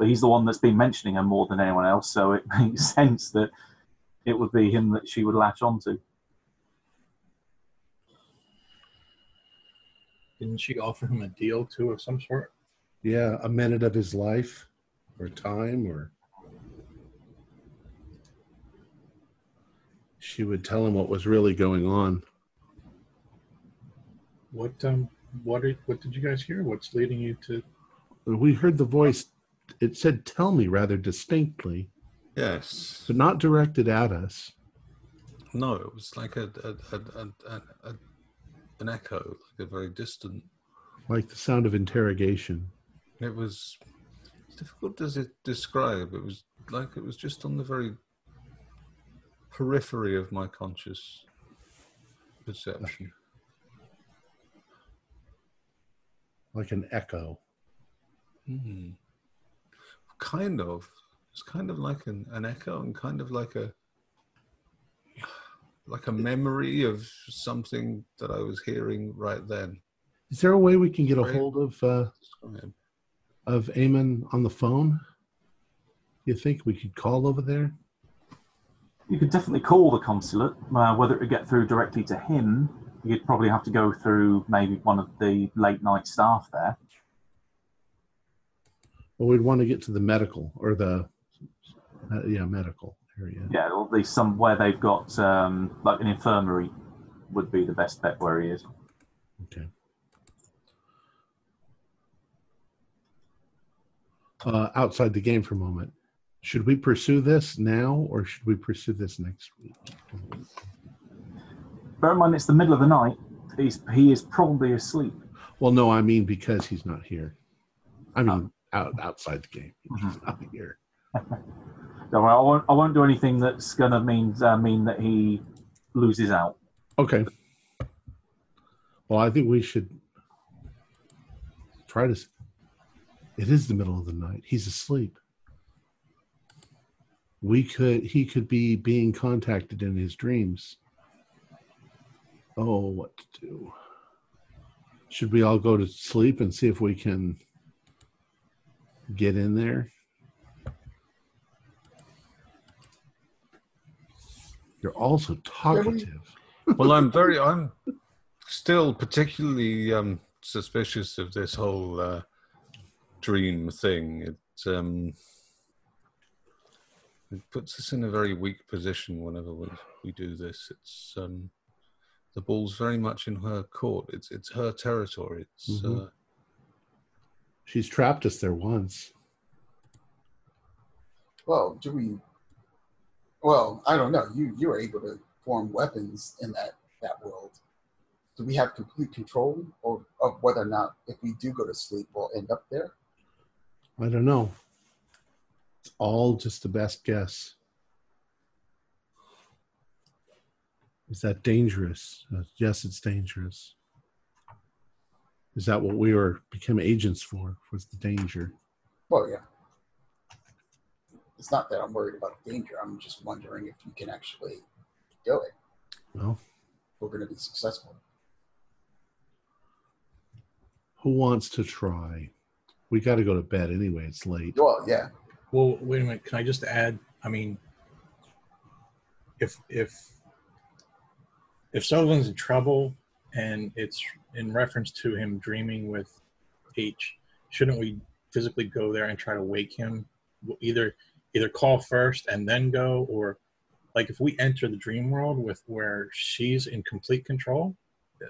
But he's the one that's been mentioning her more than anyone else, so it makes sense that it would be him that she would latch onto. Didn't she offer him a deal too of some sort? Yeah, a minute of his life or time or she would tell him what was really going on. What um what did what did you guys hear? What's leading you to We heard the voice, it said tell me rather distinctly, Yes. but not directed at us. No, it was like a, a, a, a, an echo, like a very distant. Like the sound of interrogation. It was it's difficult to s- describe. It was like it was just on the very periphery of my conscious perception. Like an echo. Hmm. Kind of. It's kind of like an, an echo and kind of like a like a memory of something that I was hearing right then. Is there a way we can get a hold of uh, of Eamon on the phone? You think we could call over there? You could definitely call the consulate. Uh, whether it would get through directly to him, you'd probably have to go through maybe one of the late night staff there. Well, we'd want to get to the medical or the uh, yeah medical area. Yeah, or at least somewhere they've got um, like an infirmary would be the best bet where he is. Okay. Uh, outside the game for a moment. Should we pursue this now or should we pursue this next week? Bear in mind, it's the middle of the night. He's he is probably asleep. Well, no, I mean because he's not here. I mean out outside the game. He's not here. Don't worry, I won't. I won't do anything that's gonna mean uh, mean that he loses out. Okay. Well, I think we should try to. It is the middle of the night. He's asleep. We could. He could be being contacted in his dreams. Oh, what to do? Should we all go to sleep and see if we can get in there? You're also talkative. well, I'm very, I'm still particularly um, suspicious of this whole uh, dream thing. It, um, it puts us in a very weak position whenever we, we do this. It's um, the ball's very much in her court. It's it's her territory. It's Mhm. uh, She's trapped us there once. Well, do we? Well, I don't know. You you were able to form weapons in that that world. Do we have complete control or of whether or not if we do go to sleep, we'll end up there? I don't know. It's all just the best guess. Is that dangerous? Uh, yes, it's dangerous. Is that what we were become agents for? Was the danger? Well, yeah. It's not that I'm worried about danger. I'm just wondering if you can actually do it. Well, We're going to be successful. who wants to try? We got to go to bed anyway. It's late. Well, yeah. Well, wait a minute. Can I just add? I mean, if if if Sullivan's in trouble and it's in reference to him dreaming with H, shouldn't we physically go there and try to wake him? Either either call first and then go, or like if we enter the dream world with where she's in complete control,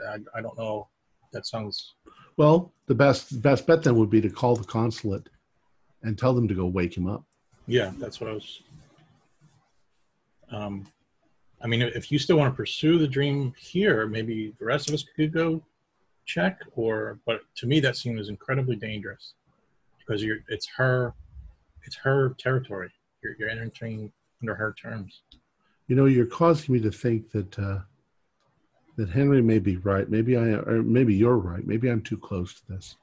I, I don't know. That sounds Well, the best best bet then would be to call the consulate and tell them to go wake him up. Yeah, that's what I was. Um, I mean, if you still want to pursue the dream here, maybe the rest of us could go check. Or, but to me, that seems incredibly dangerous because you're. It's her. It's her territory. You're, you're entering under her terms. You know, you're causing me to think that uh, that Henry may be right. Maybe I, or maybe you're right. Maybe I'm too close to this.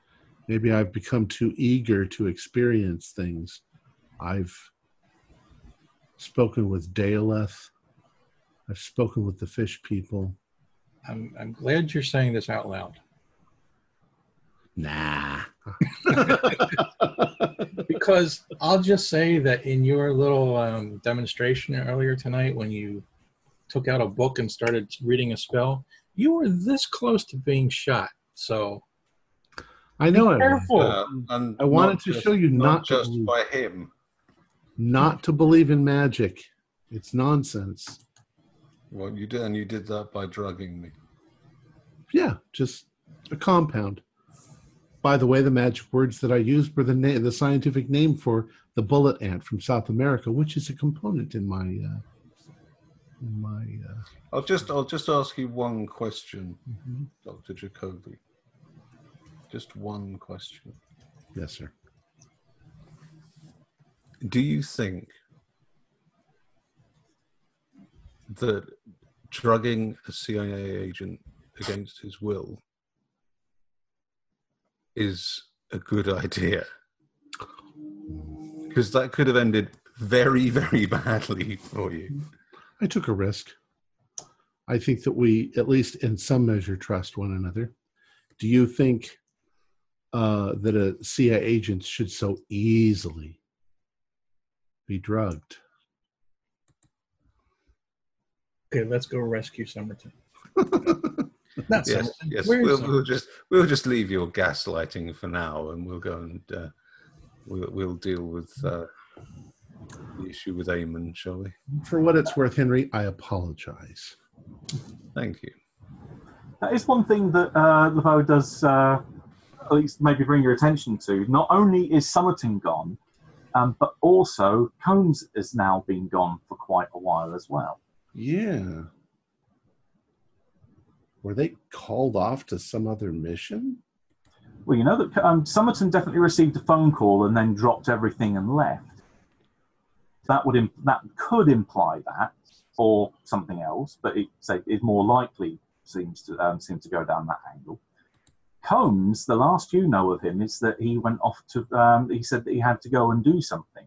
Maybe I've become too eager to experience things. I've spoken with Daleth. I've spoken with the fish people. I'm. I'm glad you're saying this out loud Nah. because I'll just say that in your little um, demonstration earlier tonight, when you took out a book and started reading a spell, you were this close to being shot. So I know. I careful. Uh, and I wanted not to just- show you not to just believe. by him. Not to believe in magic. It's nonsense. Well, you did, and you did that by drugging me. Yeah, just a compound. By the way, the magic words that I used were the na- the scientific name for the bullet ant from South America, which is a component in my uh, in my. Uh, I'll just, I'll just ask you one question, mhm. Doctor Jacoby. Just one question. Yes, sir. Do you think that drugging a CIA agent against his will is a good idea? Because that could have ended very, very badly for you. I took a risk. I think that we, at least in some measure, trust one another. Do you think uh, that a CIA agent should so easily be drugged? Okay, let's go rescue Somerton. Not Yes, Somerton. yes. Where is We'll, Somerton? we'll just we'll just leave your gaslighting for now, and we'll go and uh, we'll we'll deal with uh, the issue with Eamon, shall we? For what it's worth, Henry, I apologize. Thank you. That is one thing that uh, LeBeau does uh, at least maybe bring your attention to. Not only is Somerton gone, um, but also Combs has now been gone for quite a while as well. Yeah. Were they called off to some other mission? Well, you know that um, Somerton definitely received a phone call and then dropped everything and left. That would Im- that could imply that, or something else, but it is more likely seems to um, to go down that angle. Combs, the last you know of him is that he went off to. Um, he said that he had to go and do something,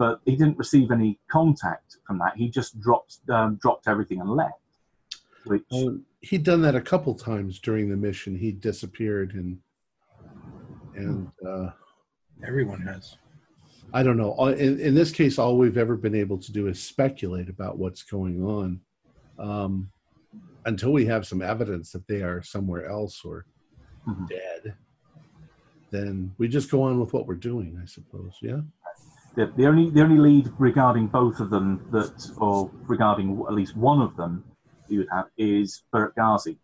but he didn't receive any contact from that. He just dropped um, dropped everything and left. Which Well, he'd done that a couple times during the mission. He disappeared and and uh, Everyone has. I don't know. In, in this case, all we've ever been able to do is speculate about what's going on um, until we have some evidence that they are somewhere else or Mhm. dead. Then we just go on with what we're doing, I suppose. Yeah. The, the only the only lead regarding both of them that, or regarding at least one of them, you would have is Bert Ghazi,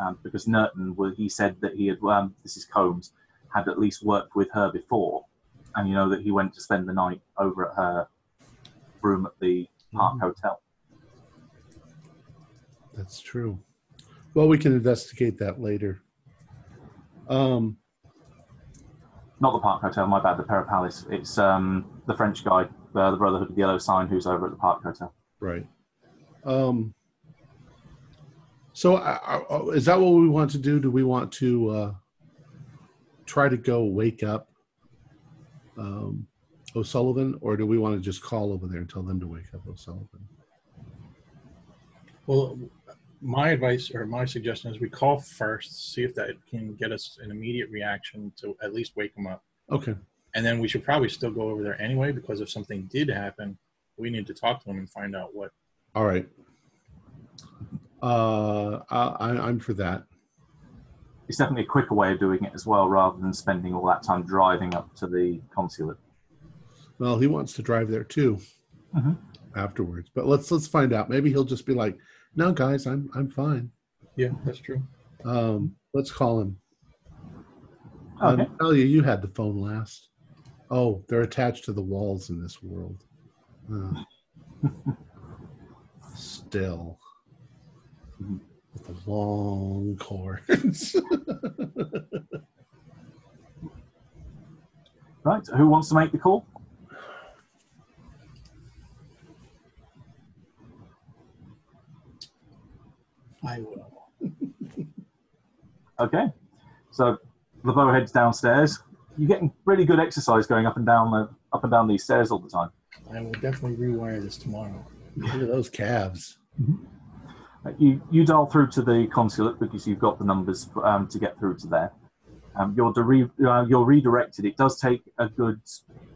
um, because Nerton, well, he said that he had, um, this is Combs, had at least worked with her before, and you know that he went to spend the night over at her room at the Park Hotel. That's true. Well, we can investigate that later. Um, not the Park Hotel. My bad. The Pera Palace. It's um, the French guy, uh, the Brotherhood of the Yellow Sign, who's over at the Park Hotel. Right. Um. So, uh, uh, is that what we want to do? Do we want to uh, try to go wake up um, O'Sullivan, or do we want to just call over there and tell them to wake up O'Sullivan? Well, my advice or my suggestion is we call first, see if that can get us an immediate reaction to at least wake them up. Okay. And then we should probably still go over there anyway because if something did happen, we need to talk to them and find out what. All right. Uh, I, I- I'm for that. It's definitely a quicker way of doing it as well, rather than spending all that time driving up to the consulate. Well, he wants to drive there too Mhm. afterwards. But let's let's find out. Maybe he'll just be like, "No, guys, I'm I'm fine." Yeah, that's true. Um, let's call him. Okay. Um, Talia, you had the phone last. Oh, they're attached to the walls in this world. Uh, still. With the long cords. Right. Who wants to make the call? I will. Okay. So LeBeau heads downstairs. You're getting really good exercise going up and down the up and down these stairs all the time. I will definitely rewire this tomorrow. Look at those calves. Uh, You you dial through to the consulate because you've got the numbers um, to get through to there. Um, you're, dire- uh, you're redirected. It does take a good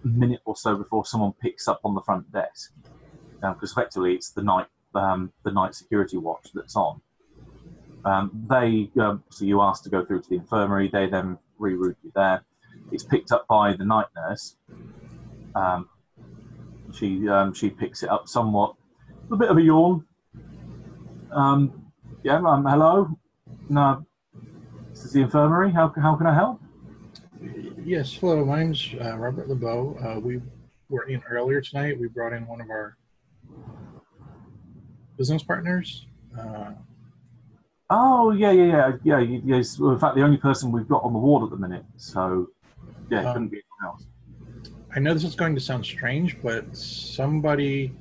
minute or so before someone picks up on the front desk, because effectively it's the night um, the night security watch that's on. Um, they um, so you ask to go through to the infirmary. They then reroute you there. It's picked up by the night nurse. Um, she um, she picks it up somewhat, a bit of a yawn. Um, yeah, um, hello. No, this is the infirmary. How, how can I help? Yes, hello. My name's uh, Robert LeBeau. Uh, we were in earlier tonight. We brought in one of our business partners. Uh, Oh, yeah, yeah, yeah, yeah. Yes, well, in fact, the only person we've got on the ward at the minute. So, yeah, Um, couldn't be anyone else. I know this is going to sound strange, but somebody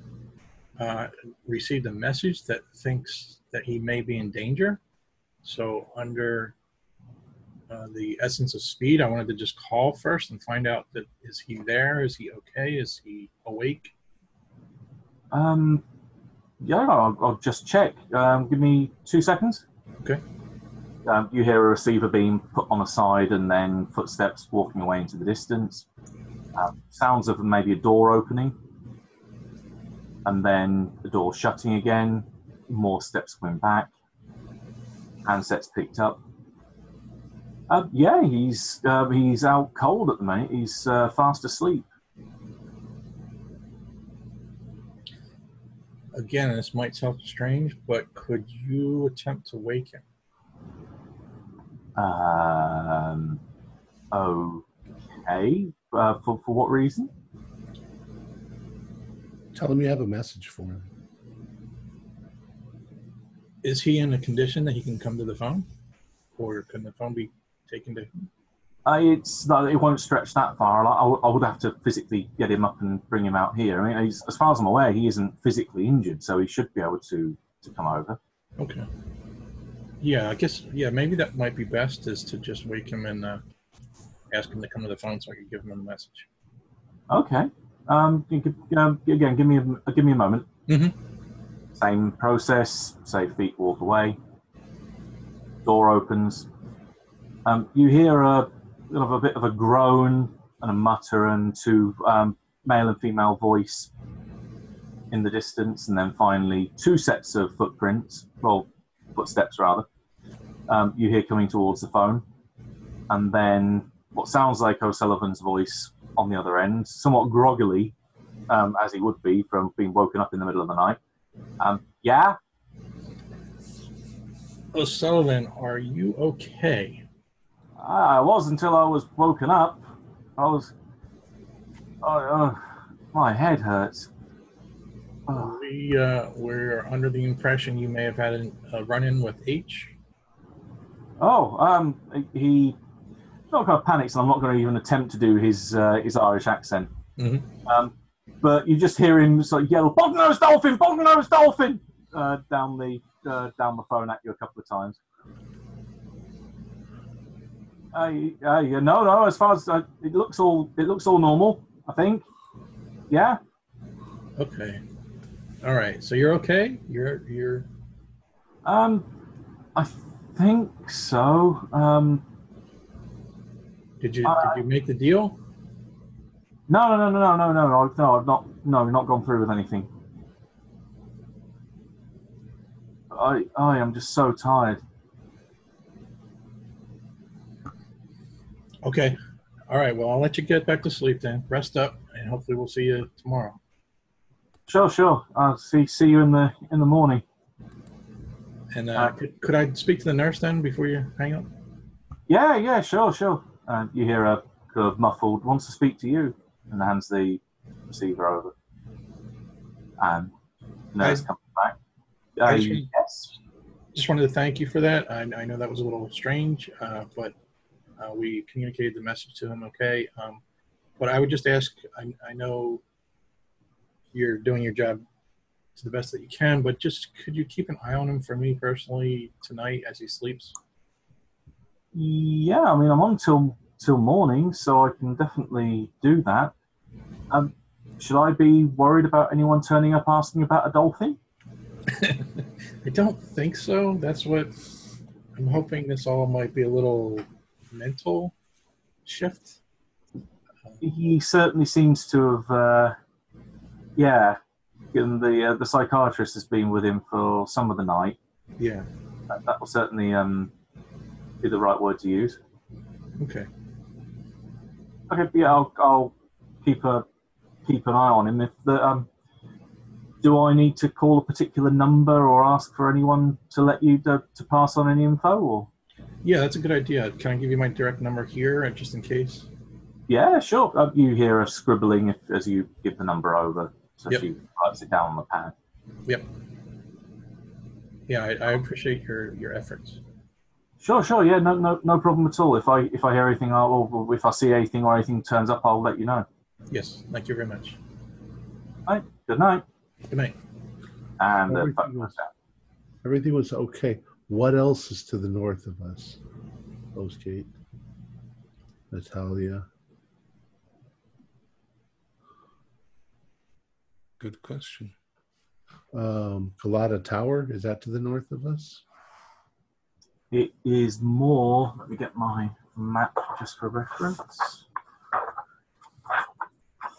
uh, received a message that thinks that he may be in danger. So, under uh, the essence of speed, I wanted to just call first and find out that is he there? Is he okay? Is he awake? Um, yeah, I'll, I'll just check. Um, give me two seconds. Okay. Um, you hear a receiver being put on a side and then footsteps walking away into the distance. Um, sounds of maybe a door opening. And then the door shutting again. More steps coming back. Handsets picked up. Uh, yeah, he's uh, he's out cold at the minute. He's uh, fast asleep. Again, this might sound strange, but could you attempt to wake him? Um, okay. Uh, for, for what reason? Tell him you have a message for him. Is he in a condition that he can come to the phone? Or can the phone be taken to him? Uh, it's no, it won't stretch that far. I, I would- have to physically get him up and bring him out here. I mean, he's, as far as I'm aware, he isn't physically injured, so he should be able to to come over. Okay. Yeah, I guess, yeah, maybe that might be best is to just wake him and uh, ask him to come to the phone so I can give him a message. Okay. Um, you could, um, again, give me a, give me a moment. Mhm. Same process. Say feet walk away. Door opens. Um, you hear a of a bit of a groan and a mutter and two um, male and female voice in the distance, and then finally two sets of footprints, well, footsteps rather. Um, you hear coming towards the phone, and then what sounds like O'Sullivan's voice on the other end, somewhat groggily, um, as he would be from being woken up in the middle of the night. Um, yeah, O'Sullivan, are you okay? I was until I was woken up. I was. Oh, uh, my head hurts. Oh, We uh, we're under the impression you may have had a run in with H. oh um, he. not kind of panics, and I'm not going to even attempt to do his uh, his Irish accent. Mhm. Um, but you just hear him sort of yell, "Bognose dolphin! Bognose dolphin!" Uh, down the uh, down the phone at you a couple of times. Uh, yeah, no, no. As far as uh, it looks all, it looks all normal. I think. Yeah. Okay. All right. So you're okay. You're you're Um, I think so. Um, did you Uh, did you make the deal? no, no, no, no, no, no, no, no. no I've not. No, I've not gone through with anything. I, I am just so tired. Okay. All right. Well, I'll let you get back to sleep then. Rest up, and hopefully we'll see you tomorrow. Sure, sure. I'll see see you in the in the morning. And uh, Uh, could, could I speak to the nurse then before you hang up? Yeah, yeah, sure, sure. And you hear a kind of muffled wants to speak to you, and hands the receiver over. And nurse I- comes back. I Uh, just yes. Just wanted to thank you for that. I, I know that was a little strange, uh, but uh, we communicated the message to him okay. Um, but I would just ask I, I know you're doing your job to the best that you can, but just could you keep an eye on him for me personally tonight as he sleeps? Yeah, I mean, I'm on till till morning, so I can definitely do that. Um, should I be worried about anyone turning up asking about a dolphin? I don't think so. That's what I'm hoping this all might be a little mental shift. He certainly seems to have, uh, yeah. Given the uh, the psychiatrist has been with him for some of the night, Yeah. that, that will certainly um, be the right word to use. Okay. Okay, yeah, I'll, I'll keep a keep an eye on him. If the um, do I need to call a particular number or ask for anyone to let you to, to pass on any info? Or Yeah, that's a good idea. Can I give you my direct number here, uh, just in case? yeah, sure. Uh, you hear a scribbling if, as you give the number over, so Yep. she writes it down on the pad. Yep. Yeah, I, I appreciate your your efforts. Sure, sure. Yeah, no, no, no problem at all. If I if I hear anything, I'll, or if I see anything or anything turns up, I'll let you know. Yes, thank you very much. Right. Good night. Good night. And uh, Everything phone was- Everything was okay. What else is to the north of us? Postgate. Natalia. Good question. Um, Galata Tower, is that to the north of us? It is more. Let me get my map just for reference. I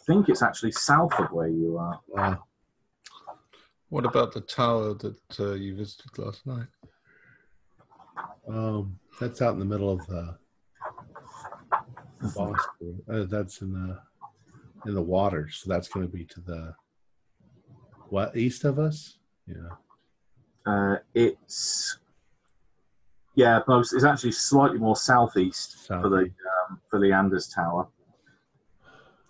think it's actually south of where you are. Uh, What about the tower that uh, you visited last night? Um, that's out in the middle of the Bosphorus. Uh, that's in the in the water, so that's going to be to the what east of us? Yeah. Uh, it's yeah, most. It's actually slightly more southeast South. for the um, for Leander's Tower.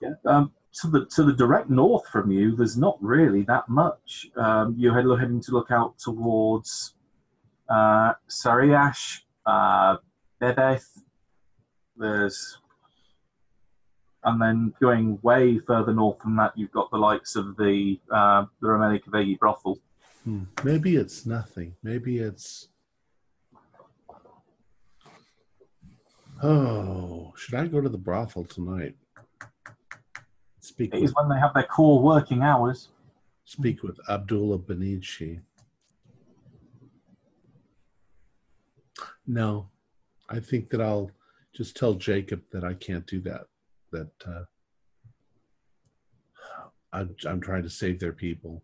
Yeah. Um, to the to the direct north from you, there's not really that much. Um, you're head- heading to look out towards uh, Sariash, uh, Bebeth. There's and then going way further north from that, you've got the likes of the uh, the Rumeli Kavağı brothel. Hmm. Maybe it's nothing. Maybe it's. Oh, should I go to the brothel tonight? Speak It with, is when they have their core working hours. speak with Abdullah Benici. No, I think that I'll just tell Jacob that I can't do that. That uh, I'm, I'm trying to save their people.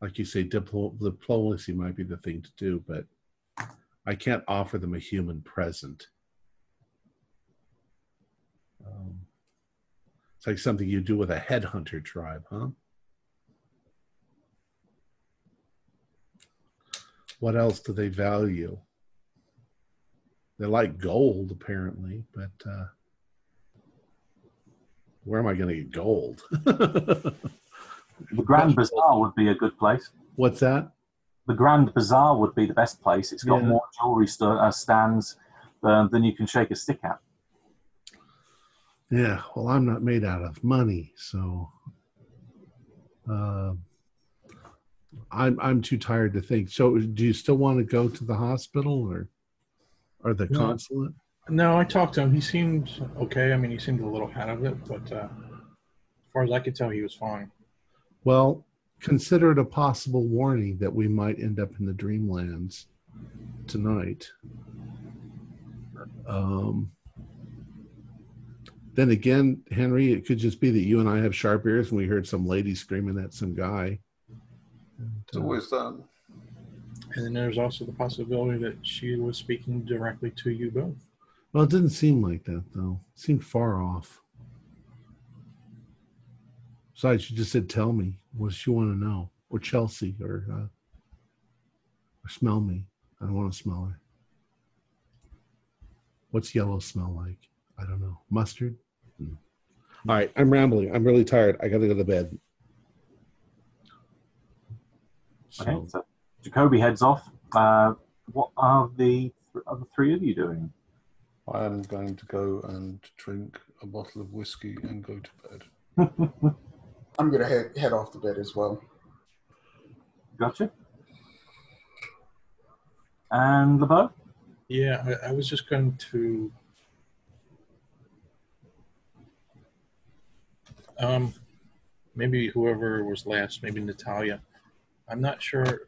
Like you say, diplo- diplomacy might be the thing to do, but I can't offer them a human present. Um, it's like something you do with a headhunter tribe, huh? What else do they value? They like gold, apparently, but uh, where am I going to get gold? The Grand Bazaar would be a good place. What's that? The Grand Bazaar would be the best place. It's got Yeah. more jewelry st- uh, stands. uh, than you can shake a stick at. Yeah, well, I'm not made out of money, so uh, I'm I'm too tired to think. So, do you still want to go to the hospital or or the No. consulate? No, I talked to him. He seemed okay. I mean, he seemed a little out of it, but uh, as far as I could tell, he was fine. Well, consider it a possible warning that we might end up in the Dreamlands tonight. Um, then again, Henry, it could just be that you and I have sharp ears and we heard some lady screaming at some guy. And, It's uh, always that. And then there's also the possibility that she was speaking directly to you both. well, it didn't seem like that though. It seemed far off. Besides, she just said, "Tell me what does she want to know?" Or Chelsea, or uh, or smell me. I don't want to smell her. What's yellow smell like? I don't know. Mustard. Hmm. All right, I'm rambling. I'm really tired. I got to go to bed. Okay, So, so Jacoby heads off. Uh, what are the other three of you doing? I am going to go and drink a bottle of whiskey and go to bed. I'm gonna head head off to bed as well. Gotcha. And LeBeau? Yeah, I, I was just going to. Um, maybe whoever was last, maybe Natalia. I'm not sure.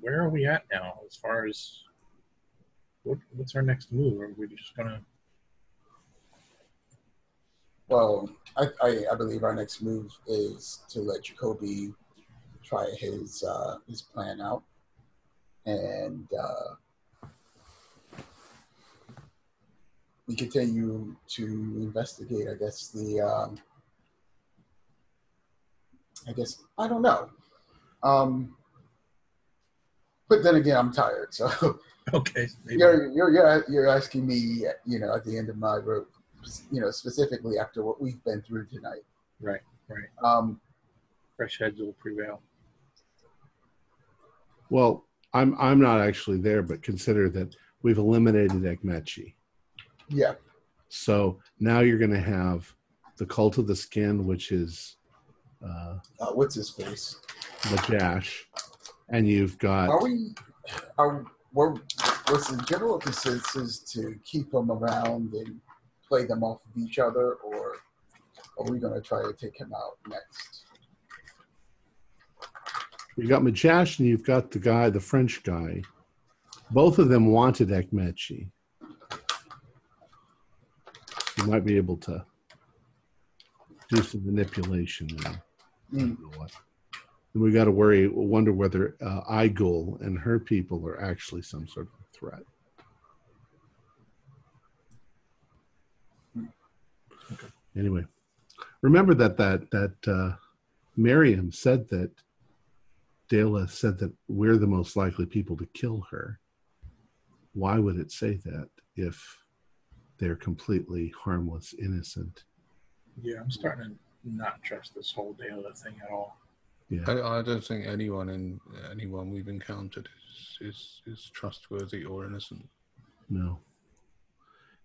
Where are we at now as far as what, what's our next move? Are we just gonna? Well, I, I, I believe our next move is to let Jacoby try his uh, his plan out, and uh, we continue to investigate. I guess the um, I guess I don't know. Um, but then again, I'm tired, so Okay, you're you're you're you're asking me, you know, at the end of my rope, you know, specifically after what we've been through tonight. right, right. Um, Fresh heads will prevail. well, I'm I'm not actually there, but consider that we've eliminated Ekmechi. yeah, So now you're going to have the cult of the skin, which is uh, uh, what's his face? the Jash, and you've got Are we? Are we're, was the general consensus to keep them around and play them off of each other, or are we going to try to take him out next? you got Majash and you've got the guy, the French guy. Both of them wanted Ekmechi. You might be able to do some manipulation there. I don't know what. And we got to worry, wonder whether uh, Igul and her people are actually some sort of threat. Anyway, remember that that that uh, Miriam said that Dela said that we're the most likely people to kill her. Why would it say that if they're completely harmless, innocent? Yeah, I'm starting to not trust this whole Dayla thing at all. Yeah. I, I don't think anyone in anyone we've encountered is, is is trustworthy or innocent. No.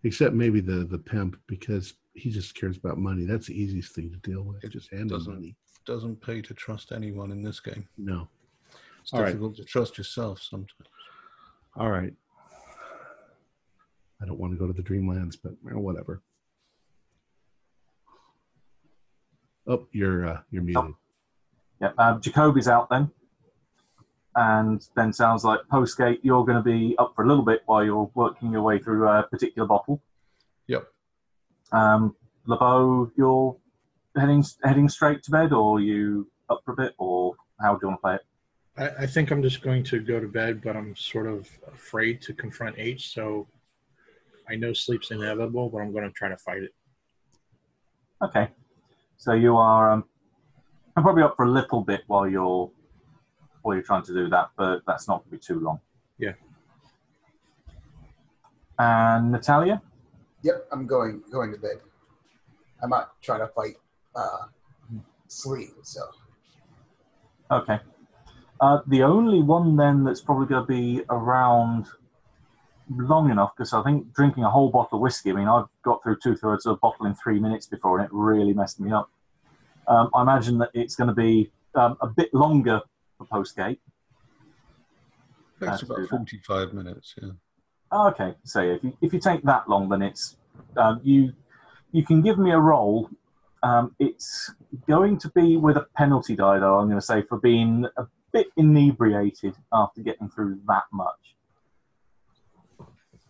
Except maybe the the pimp because he just cares about money. That's the easiest thing to deal with. It just hand doesn't- money. Doesn't pay to trust anyone in this game. No. It's All right. difficult to trust yourself sometimes. All right. I don't want to go to the Dreamlands, but whatever. Oh, you're uh, you're muted. Yeah, uh, Jacoby's out then. And then sounds like postgate, you're going to be up for a little bit while you're working your way through a particular bottle. Yep. Um, LeBeau, you're heading heading straight to bed, or you up for a bit, or how do you want to play it? I, I think I'm just going to go to bed, but I'm sort of afraid to confront H. So I know sleep's inevitable, but I'm going to try to fight it. Okay, so you are um, I'm probably up for a little bit while you're while you're trying to do that, but that's not going to be too long. Yeah. And Natalia, Yep, I'm going going to bed. I'm not trying to fight uh, sleep, so okay. Uh, the only one then that's probably going to be around long enough because I think drinking a whole bottle of whiskey. I mean, I've got through two thirds of a bottle in three minutes before, and it really messed me up. Um, I imagine that it's going to be um, a bit longer for Postgate. Takes Let's about that. 45 minutes, yeah. Oh, okay, so if you if you take that long, then it's um, you you can give me a roll. Um, it's going to be with a penalty die, though. I'm going to say for being a bit inebriated after getting through that much.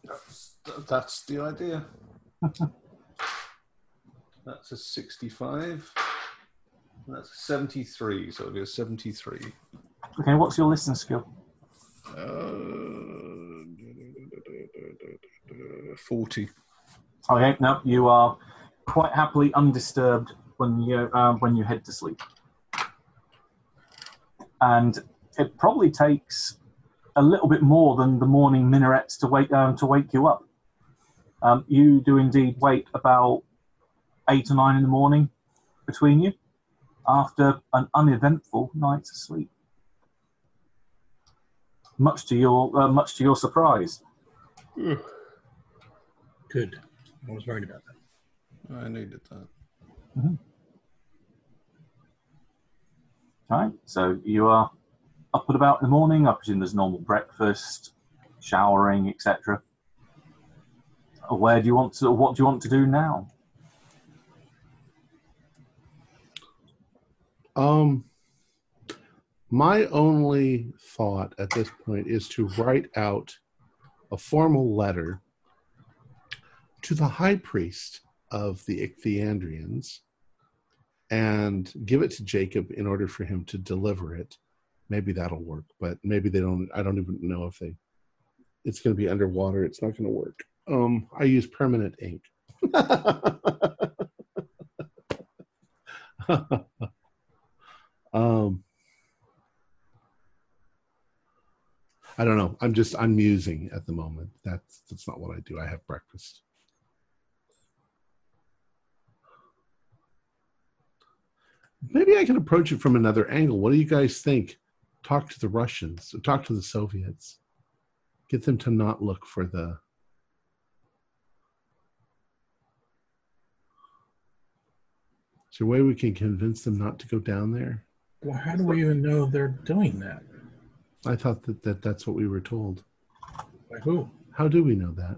That's, that's the idea. that's a 65. That's 73, so it'll be a 73. Okay, what's your listening skill? Uh, 40. Okay, no, you are quite happily undisturbed when you uh, when you head to sleep, and it probably takes a little bit more than the morning minarets to wake um, to wake you up. Um, you do indeed wake about eight or nine in the morning between you after an uneventful night's sleep. Much to your uh, much to your surprise. Good. I was worried about that. I needed that. All right. So you are up and about in the morning. I presume there's normal breakfast, showering, etc. Where do you want to? What do you want to do now? Um, my only thought at this point is to write out a formal letter to the high priest of the Ichthyandrians and give it to Jacob in order for him to deliver it. Maybe that'll work, but maybe they don't. I don't even know if they. It's going to be underwater. It's not going to work. Um, I use permanent ink. um, I don't know. I'm just I'm musing at the moment. That's that's not what I do. I have breakfast. Maybe I can approach it from another angle. What do you guys think? Talk to the Russians. Talk to the Soviets. Get them to not look for the. Is there a way we can convince them not to go down there? Well, how do we even know they're doing that? I thought that, that that's what we were told. By who? How do we know that?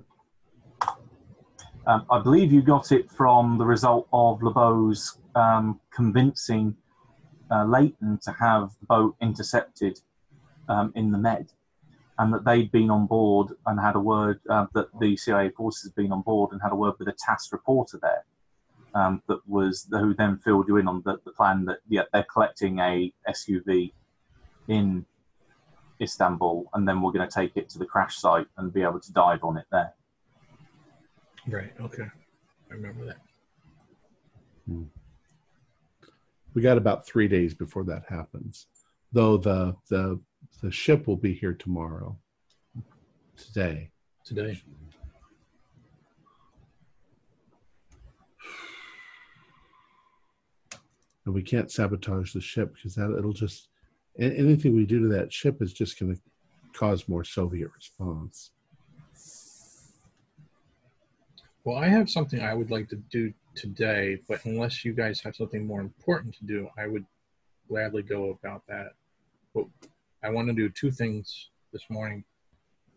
Um, I believe you got it from the result of LeBeau's um, convincing uh, Leighton to have the boat intercepted um, in the Med, and that they'd been on board and had a word uh, that the CIA forces had been on board and had a word with a TASS reporter there. Um, that was who then filled you in on the, the plan that yeah they're collecting a SUV in Istanbul and then we're going to take it to the crash site and be able to dive on it there. Right. Okay. I remember that. We got about three days before that happens, though the the the ship will be here tomorrow. Today, Today. And we can't sabotage the ship because that it'll just anything we do to that ship is just going to cause more Soviet response. Well, I have something I would like to do today, but unless you guys have something more important to do, I would gladly go about that. But I want to do two things this morning.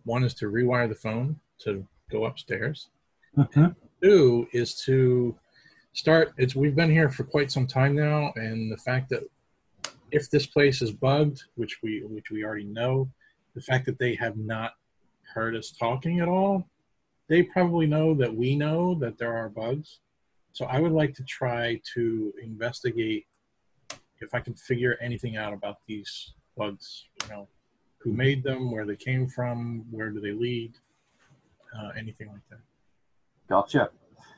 One is to rewire the phone to go upstairs. Uh-huh. Two is to start. It's we've been here for quite some time now, and the fact that if this place is bugged, which we which we already know, the fact that they have not heard us talking at all they probably know that we know that there are bugs. So I would like to try to investigate if I can figure anything out about these bugs. You know, who made them, where they came from, where do they lead, uh, anything like that. Gotcha.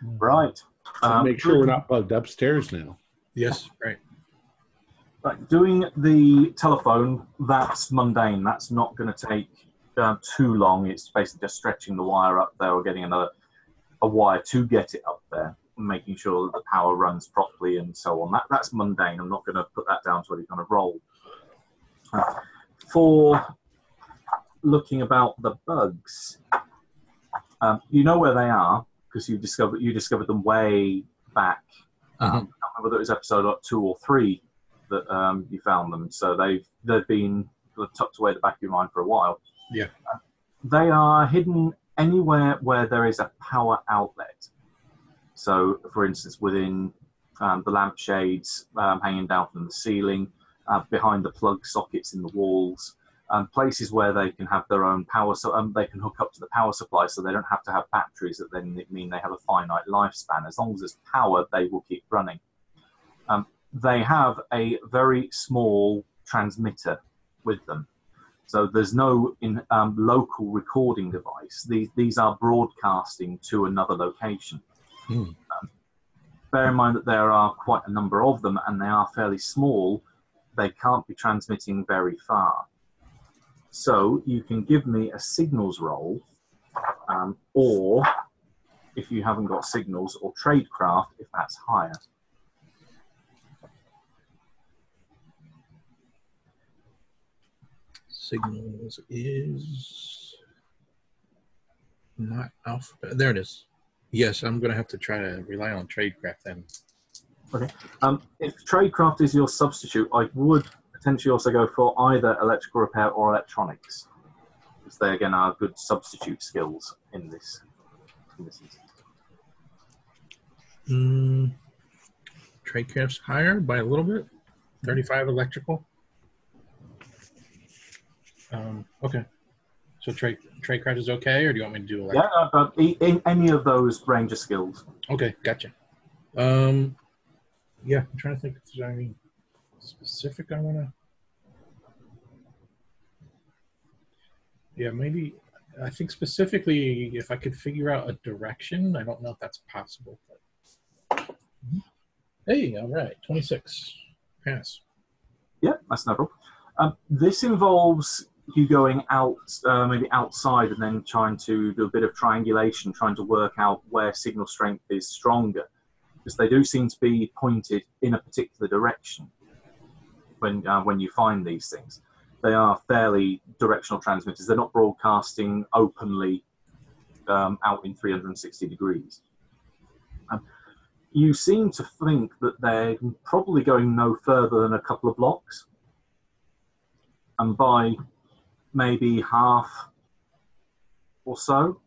Right. So Um, make sure we're not bugged upstairs now. Yes, right. Right, doing the telephone, that's mundane. That's not going to take uh, too long. It's basically just stretching the wire up there or getting another a wire to get it up there, making sure that the power runs properly and so on. That that's mundane. I'm not going to put that down to any kind of role. Uh, for looking about the bugs, Um, you know where they are because you discovered you discovered them way back. Um, I can't remember whether it was episode like two or three that um, you found them. So they've they've been tucked away at the back of your mind for a while. Yeah. Uh, they are hidden anywhere where there is a power outlet. So, for instance, within um, the lampshades um, hanging down from the ceiling, uh, behind the plug sockets in the walls, um, places where they can have their own power, so um, they can hook up to the power supply, so they don't have to have batteries that then mean they have a finite lifespan. As long as there's power, they will keep running. Um, they have a very small transmitter with them. So there's no in, um, local recording device. These, these are broadcasting to another location. Um, bear in mind that there are quite a number of them and they are fairly small. They can't be transmitting very far. So you can give me a signals roll, um, or if you haven't got signals, or tradecraft if that's higher. Signals is not alphabet. There it is. Yes, I'm going to have to try to rely on tradecraft then. Um, if tradecraft is your substitute, I would potentially also go for either electrical repair or electronics, because they again are good substitute skills in this. In this instance. Mm, tradecraft's higher by a little bit. 35 electrical. Um, okay. So trade tradecraft is okay, or do you want me to do Yeah, uh, in any of those ranger skills. Okay, gotcha. Um, yeah, I'm trying to think if there's anything specific I want to. Yeah, maybe. I think specifically, if I could figure out a direction, I don't know if that's possible. But... Hey, all right, 26. Pass. Yeah, that's no problem. Um, this involves you going out, uh, maybe outside, and then trying to do a bit of triangulation, trying to work out where signal strength is stronger, because they do seem to be pointed in a particular direction when uh, when you find these things. They are fairly directional transmitters. They're not broadcasting openly um, out in 360 degrees. Um, you seem to think that they're probably going no further than a couple of blocks and by maybe half or so,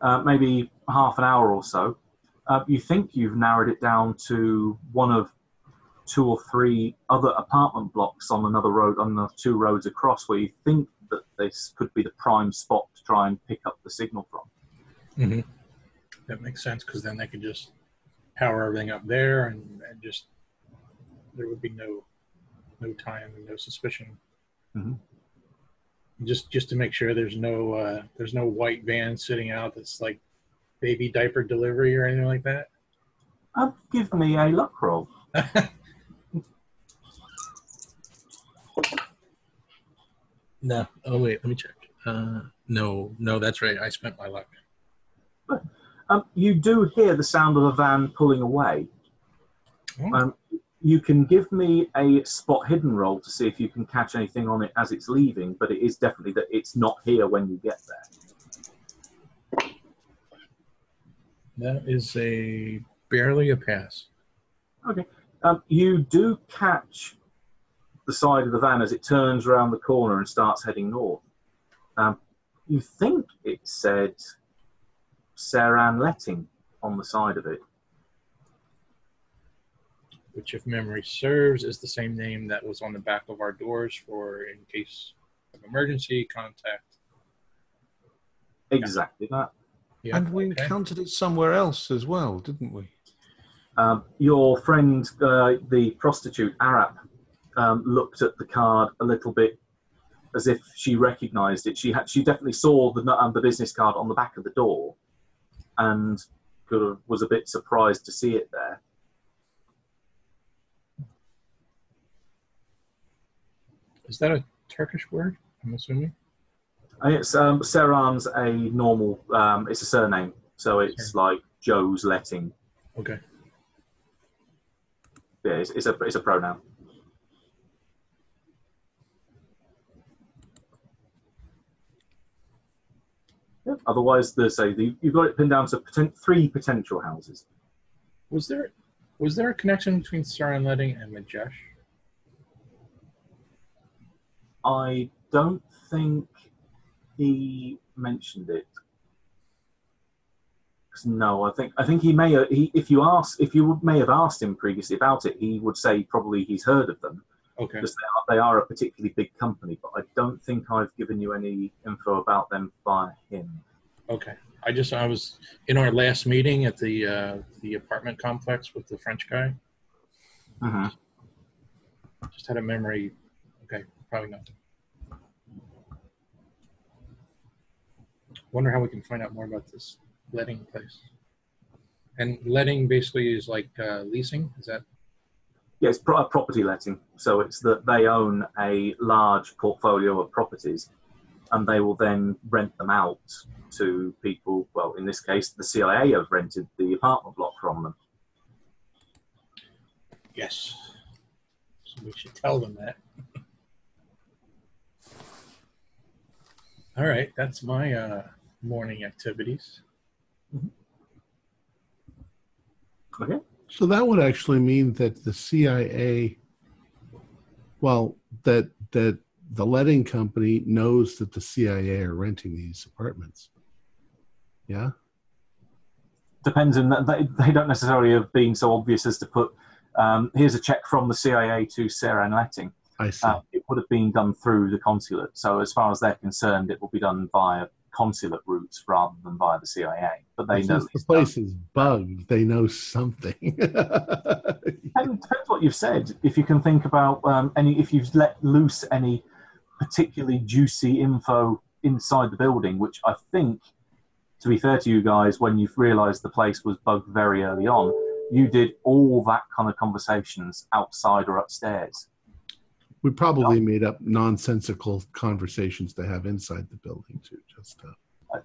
uh, maybe half an hour or so, uh, you think you've narrowed it down to one of two or three other apartment blocks on another road, on the two roads across, where you think that this could be the prime spot to try and pick up the signal from. Mm-hmm. That makes sense because then they could just power everything up there, and, and just there would be no no time and no suspicion. Mhm. Just just to make sure there's no uh, there's no white van sitting out that's like baby diaper delivery or anything like that. Uh, give me a luck roll. no. Oh wait, let me check. Uh, no, no, that's right. I spent my luck. Um, you do hear the sound of a van pulling away. Oh. Um, you can give me a spot hidden roll to see if you can catch anything on it as it's leaving, but it is definitely that it's not here when you get there. That is a barely a pass. Okay. Um, you do catch the side of the van as it turns around the corner and starts heading north. Um, you think it said Saran Letting on the side of it. which, if memory serves, is the same name that was on the back of our doors for in case of emergency contact. Exactly that. Yeah, And we okay. encountered it somewhere else as well, didn't we? Um, your friend, uh, the prostitute Arap, um, looked at the card a little bit as if she recognised it. She had, she definitely saw the um, the business card on the back of the door, and kind of was a bit surprised to see it there. Is that a Turkish word? I'm assuming. And it's um, Seran's a normal. Um, it's a surname, so it's like Joe's letting. Okay. Yeah, it's, it's a it's a pronoun. Otherwise, the say the, you've got it pinned down to poten- three potential houses. Was there was there a connection between Saran Letting and Majesh? I don't think he mentioned it. No, I think I think he may. He, if you ask, if you may have asked him previously about it, he would say probably he's heard of them Okay. because they are, they are a particularly big company. But I don't think I've given you any info about them by him. Okay. I just I was in our last meeting at the uh, the apartment complex with the French guy. Uh-huh. Just had a memory. Okay, probably not. Wonder how we can find out more about this letting place. And letting basically is like uh, leasing. Is that Yeah, it's pro- property letting. So it's that they own a large portfolio of properties and they will then rent them out to people. Well, in this case, the CIA have rented the apartment block from them. yes? So we should tell them that. All right, that's my uh, morning activities. Okay. So that would actually mean that the CIA, well, that that the letting company knows that the CIA are renting these apartments. Yeah. Depends on that. They, they don't necessarily have been so obvious as to put, um, here's a check from the CIA to Saran Letting. I see. Uh, it would have been done through the consulate. So as far as they're concerned, it will be done via consulate routes rather than via the CIA. But they know Since the place done. is bugged, they know something. Depends, depends what you've said. If you can think about um, any, if you've let loose any particularly juicy info inside the building, which I think, to be fair to you guys, when you've realised the place was bugged very early on, you did all that kind of conversations outside or upstairs. We probably made up nonsensical conversations to have inside the building too. Just uh,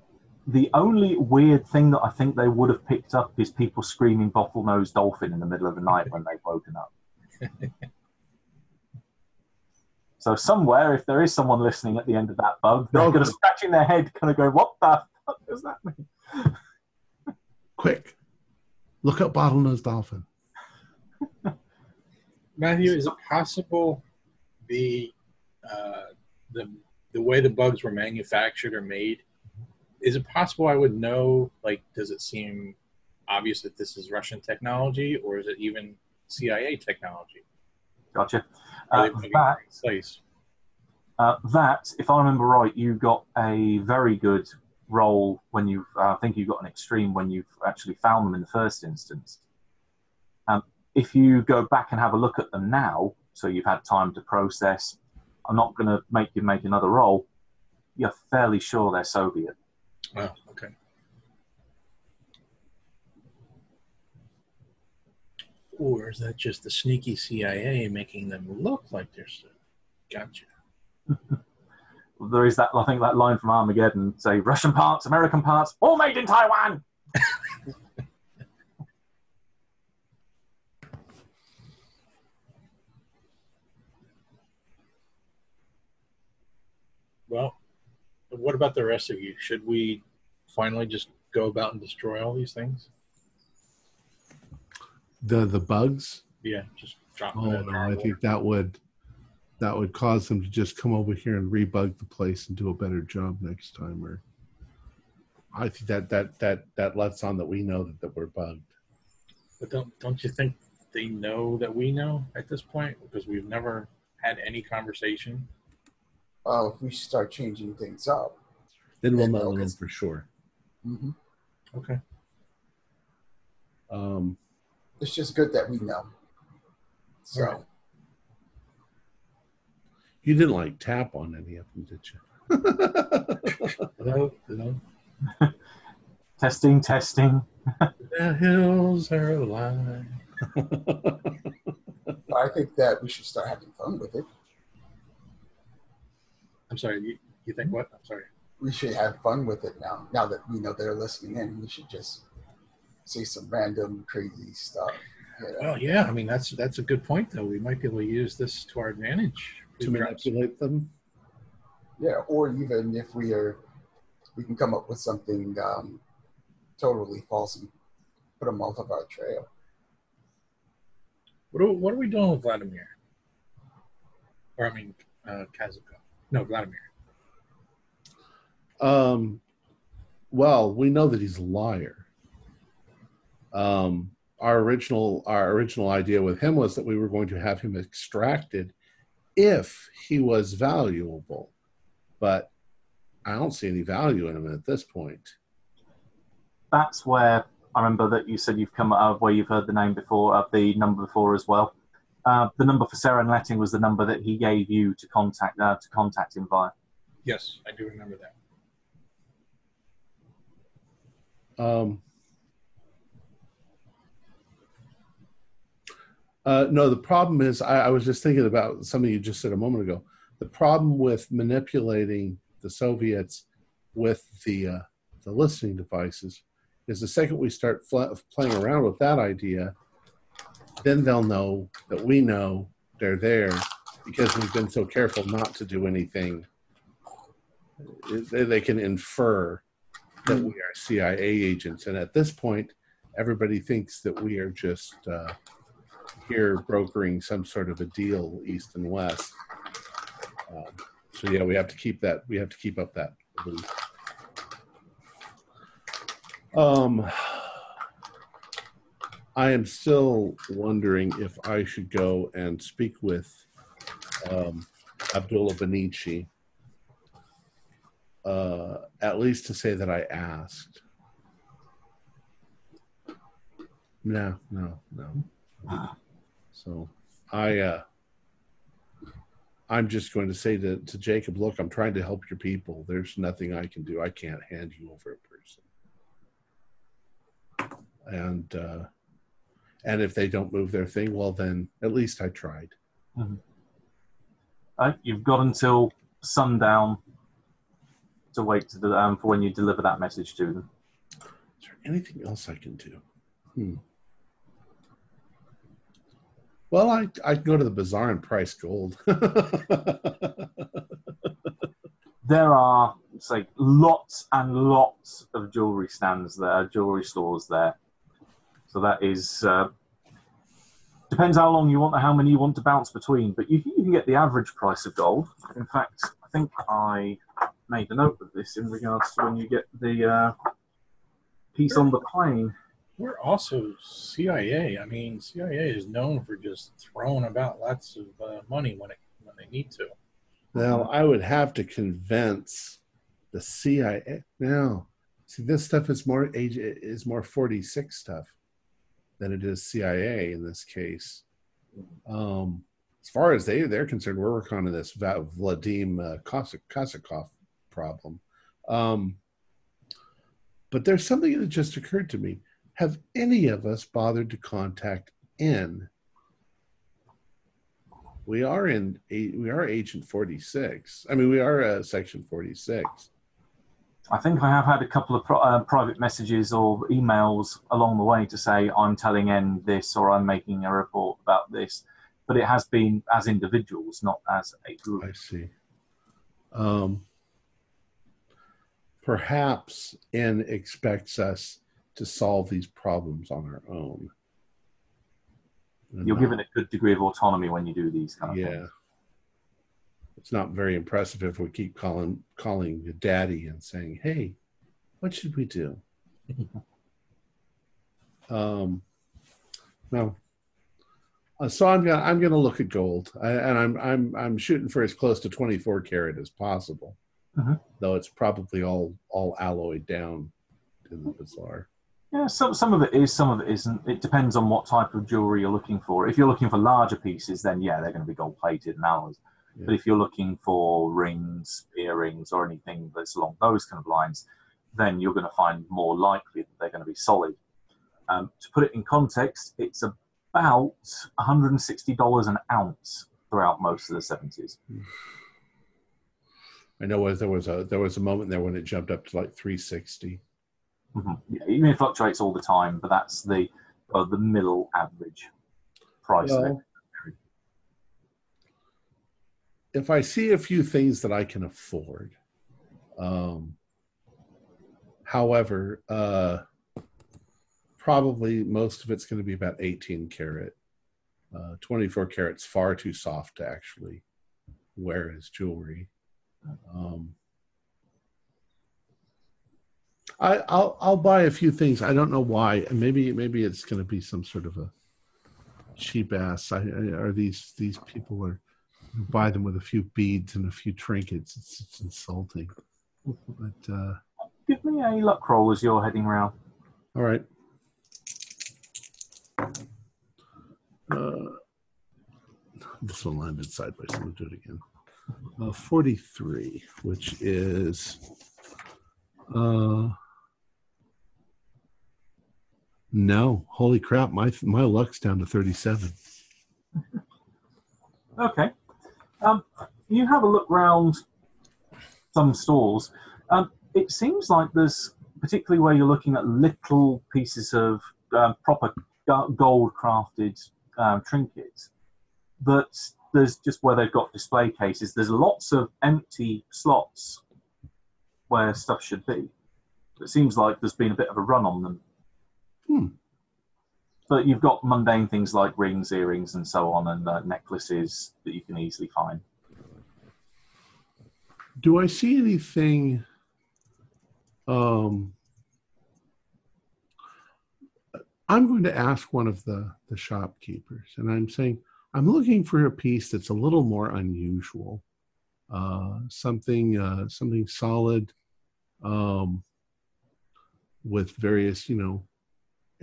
The only weird thing that I think they would have picked up is people screaming bottlenose dolphin in the middle of the night when they've woken up. so somewhere, if there is someone listening at the end of that bug, they're No. going to scratching their head, kind of go, "What the fuck does that mean?" quick, look up bottlenose dolphin. Matthew, is it possible the uh, the the way the bugs were manufactured or made? Is it possible I would know? Like, does it seem obvious that this is Russian technology, or is it even CIA technology? Gotcha. Uh, they putting it in that place? Uh, that, if I remember right, you got a very good role when you. Uh, I think you got an extreme when you've actually found them in the first instance. Um, if you go back and have a look at them now, so you've had time to process, I'm not going to make you make another roll. You're fairly sure they're Soviet. Oh, okay. Or is that just the sneaky CIA making them look like they're? so- Gotcha. There is that. I think that line from Armageddon: "Say Russian parts, American parts, all made in Taiwan." Well, what about the rest of you? Should we finally just go about and destroy all these things? The the bugs. Yeah, just drop them Oh no, I think that would that would cause them to just come over here and rebug the place and do a better job next time. Or I think that that that that lets on that we know that, that we're bugged. But don't don't you think they know that we know at this point because we've never had any conversation? Well, if we start changing things up, Then we'll Yeah, know no, for sure. hmm Okay. Um, it's just good that we know. So, Alright. you didn't like tap on any of them, did you? Hello, hello. Testing, testing. The hills are alive. I think that we should start having fun with it. I'm sorry. You, you think what? I'm sorry. We should have fun with it now. Now that we know they're listening in, we should just say some random crazy stuff. you know? Well, yeah. I mean, that's that's a good point, though. We might be able to use this to our advantage. to manipulate them. Yeah, or even if we are we can come up with something um, totally false and put them off of our trail. What are, what are we doing with Vladimir? Or I mean, uh, Kazuko. No, Vladimir. Um, well, we know that he's a liar. Um, our original our original idea with him was that we were going to have him extracted if he was valuable, but I don't see any value in him at this point. That's where I remember that you said you've come up where you've heard the name before, uh, the number before as well. Uh, the number for Saran Letting was the number that he gave you to contact uh, to contact him via. Yes, I do remember that. Um, uh, no, the problem is, I, I was just thinking about something you just said a moment ago. The problem with manipulating the Soviets with the uh, the listening devices is the second we start fl- playing around with that idea, then they'll know that we know they're there because we've been so careful not to do anything. They, can infer that we are CIA agents, and at this point, everybody thinks that we are just uh, here brokering some sort of a deal, east and west. Um, so yeah, we have to keep that. We have to keep up that. belief. Um, I am still wondering if I should go and speak with um, Abdullah Benici, uh, at least to say that I asked. No, no, no. So I, uh, I'm just going to say to, to Jacob, look, I'm trying to help your people. There's nothing I can do. I can't hand you over a person and uh, and if they don't move their thing, well, then at least I tried. Uh, you've got until sundown to wait to the, um, for when you deliver that message to them. Is there anything else I can do? Hmm. Well, I I can go to the bazaar and price gold. There are say lots and lots of jewelry stands there, jewelry stores there. So that is uh, depends how long you want, how many you want to bounce between. But you, can- you can get the average price of gold. In fact, I think I made a note of this in regards to when you get the uh, piece on the plane. We're also CIA. I mean, CIA is known for just throwing about lots of uh, money when it when they need to. now I would have to convince the CIA. Now, see, this stuff is more age is more 46 stuff than it is CIA in this case. Um, as far as they they're concerned, we're working on this Vladim uh, Kosakov problem. Um, but there's something that just occurred to me. Have any of us bothered to contact N? We are in we are Agent 46. I mean, we are uh, Section 46. I think I have had a couple of uh, private messages or emails along the way to say I'm telling N this or I'm making a report about this, but it has been as individuals, not as a group. I see. Um, perhaps N expects us to solve these problems on our own. You're given a good degree of autonomy when you do these kind of yeah. things. It's not very impressive if we keep calling calling your daddy and saying, "Hey, what should we do?" um, no. Uh, so I'm gonna I'm gonna look at gold, I, and I'm I'm I'm shooting for as close to 24 karat as possible, Mhm. though it's probably all all alloyed down in the bazaar. Yeah, some some of it is, some of it isn't. It depends on what type of jewelry you're looking for. If you're looking for larger pieces, then yeah, they're going to be gold plated and alloys. Yeah. But if you're looking for rings, earrings, or anything that's along those kind of lines, then you're going to find more likely that they're going to be solid. Um, to put it in context, it's about $160 an ounce throughout most of the 70s. I know there was a there was a moment there when it jumped up to like 360. Mhm. Yeah, even it fluctuates all the time, but that's the uh, the middle average price. of it. Well, if I see a few things that I can afford, um, However, uh, probably most of it's going to be about 18 karat. Uh, 24 carats far too soft to actually wear as jewelry. Um, I, I'll I'll buy a few things. I don't know why. Maybe maybe it's going to be some sort of a cheap ass. I, I, are these these people are who buy them with a few beads and a few trinkets? It's, it's insulting. But uh, Give me a luck roll as you're heading round. all right. Uh, this one landed sideways. Let me do it again. Uh, 43, which is uh no, holy crap, my my luck's down to 37. Okay. Um, you have a look round some stores. Um, it seems like there's, particularly where you're looking at little pieces of um, proper gold crafted um, trinkets, that there's just where they've got display cases, there's lots of empty slots where stuff should be. It seems like there's been a bit of a run on them. Hmm. But you've got mundane things like rings, earrings, and so on, and uh, necklaces that you can easily find. Do I see anything? Um, I'm going to ask one of the the shopkeepers, and I'm saying I'm looking for a piece that's a little more unusual, uh, something uh, something solid, um, with various you know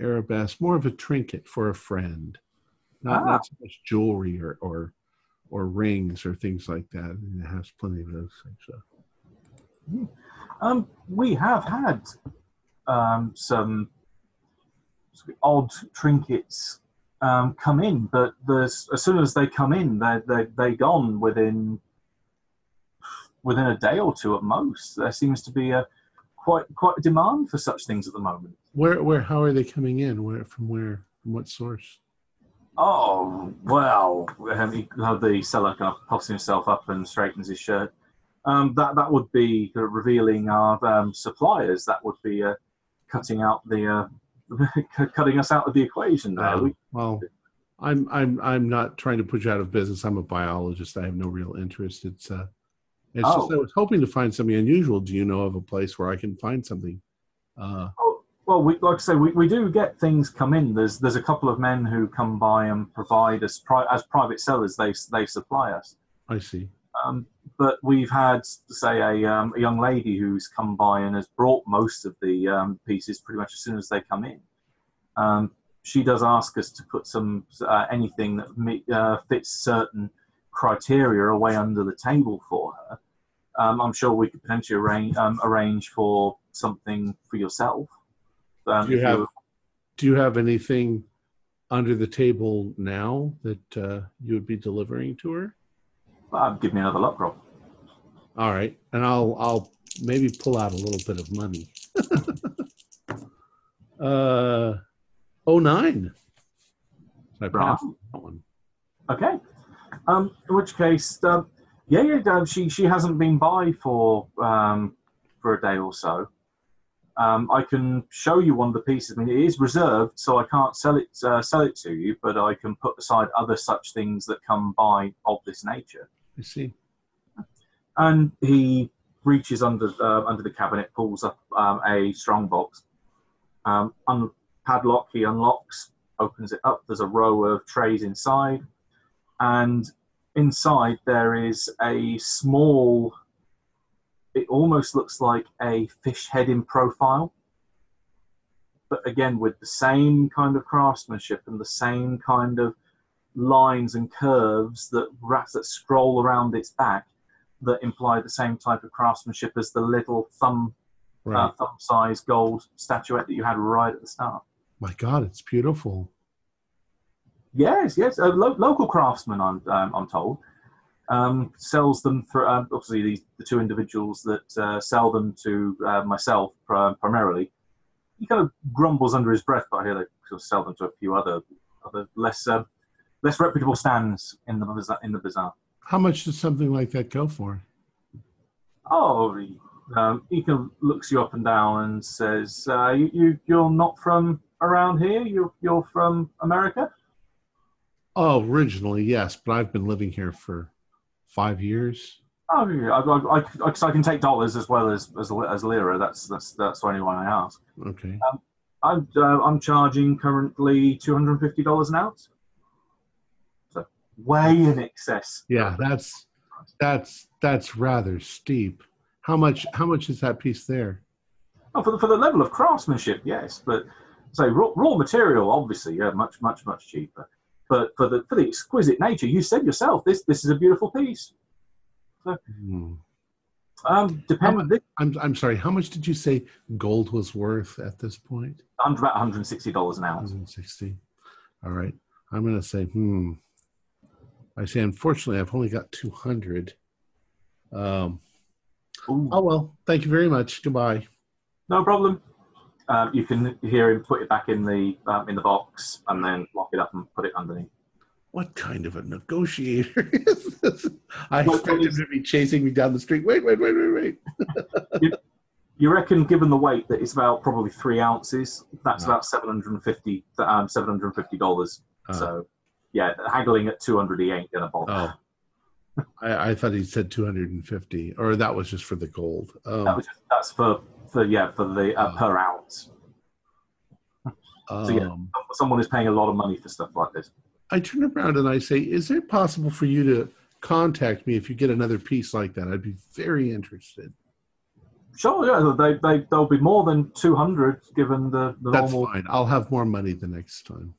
arabesque, more of a trinket for a friend, not Ah. not so much jewelry or or or rings or things like that. Mean, it has plenty of those things. So. Um, we have had um, some odd trinkets um, come in, but there's, as soon as they come in, they're, they they gone within within a day or two at most. There seems to be a quite quite a demand for such things at the moment. Where, where, how are they coming in? Where, from where, from what source? Oh well, um, he- uh, the seller kind of puffs himself up and straightens his shirt. Um, that that would be uh, revealing our um, suppliers. That would be uh, cutting out the uh, cutting us out of the equation. There, Uh, we, well, I'm, I'm, I'm not trying to put you out of business. I'm a biologist. I have no real interest. It's, just Oh. I was hoping to find something unusual. Do you know of a place where I can find something? Uh, oh, well, we, like I say, we, we do get things come in. There's there's a couple of men who come by and provide us pri- as private sellers. They they supply us. I see. Um, but we've had, say, a, um, a young lady who's come by and has brought most of the um, pieces pretty much as soon as they come in. Um, she does ask us to put some uh, anything that uh, fits certain criteria away under the table for her. Um, I'm sure we could potentially arrange, um, arrange for something for yourself. Um, Do you have, do you have anything under the table now that uh, you would be delivering to her? uh, give me another luck roll. All right, and I'll I'll maybe pull out a little bit of money. uh, oh nine. So I Right. passed that one. Okay. Um, in which case, um, yeah, yeah, um, she she hasn't been by for um, for a day or so. Um, I can show you one of the pieces. I mean, it is reserved, so I can't sell it uh, sell it to you, but I can put aside other such things that come by of this nature. I see. And he reaches under uh, under the cabinet, pulls up um, a strong box, um, un- padlock. He unlocks, opens it up. There's a row of trays inside, and inside there is a small. It almost looks like a fish head in profile, but again with the same kind of craftsmanship and the same kind of lines and curves that rats that scroll around its back that imply the same type of craftsmanship as the little thumb Right. uh, thumb size gold statuette that you had right at the start. My God, it's beautiful. Yes, yes, a lo- local craftsman, I'm um, I'm told, um, sells them for uh, obviously the, the two individuals that uh, sell them to uh, myself pri- primarily. He kind of grumbles under his breath, but I hear they sort of sell them to a few other other less uh, less reputable stands in the bazaar, in the bazaar. How much does something like that go for? Oh, he, Um, he kind of looks you up and down and says, uh, you, you, "You're not from around here. You're you're from America." Oh, originally, yes, but I've been living here for five years. Oh, yeah, I, I, I, I can take dollars as well as as, as lira. That's that's that's the only one I ask. Okay. I'm uh, I'm charging currently two hundred and fifty dollars an ounce. So way in excess. Yeah, that's that's that's rather steep. How much how much is that piece there? Oh, for the, for the level of craftsmanship, yes, but so raw, raw material, obviously, yeah, much much much cheaper. But for the for the exquisite nature, you said yourself, this this is a beautiful piece. Hmm. Um, depend this I'm I'm sorry. How much did you say gold was worth at this point? under about one hundred and sixty dollars an ounce. 160. All right. I'm going to say, hmm. I say, unfortunately, I've only got 200. Um, Ooh, oh, well. Thank you very much. Goodbye. no problem. Um, you can hear him put it back in the um, in the box and then lock it up and put it underneath. What kind of a negotiator is this? I Well, expect him to be chasing me down the street. Wait, wait, wait, wait, wait. You reckon, given the weight, that it's about probably three ounces. That's Wow. about seven hundred and fifty, um, seven hundred and fifty dollars. Uh, So, yeah, haggling at two hundred, he ain't gonna bother. oh. I, I thought he said 250, or that was just for the gold. Um, That was just, that's for for yeah for the uh, Oh. per ounce. so, yeah. um, Someone is paying a lot of money for stuff like this. I turn around and I say, Is it possible for you to contact me if you get another piece like that? I'd be very interested. Sure, yeah, they they there'll be more than two hundred given the, the That's normal. fine. I'll have more money the next time.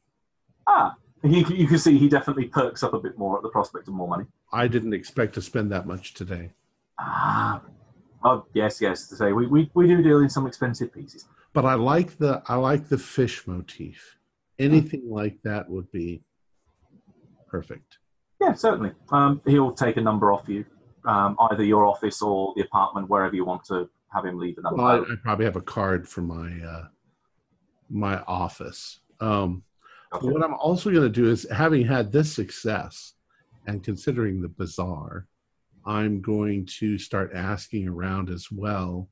Ah, you, you can see he definitely perks up a bit more at the prospect of more money. I didn't expect to spend that much today. Ah, oh yes, yes. To say we, we we do deal in some expensive pieces. But I like the I like the fish motif. Anything like that would be perfect. Yeah, certainly. Um, he'll take a number off you, um, either your office or the apartment, wherever you want to have him leave a number. Well, I, I probably have a card for my uh, my office. Um, Okay. What I'm also going to do is, having had this success and considering the bazaar, I'm going to start asking around as well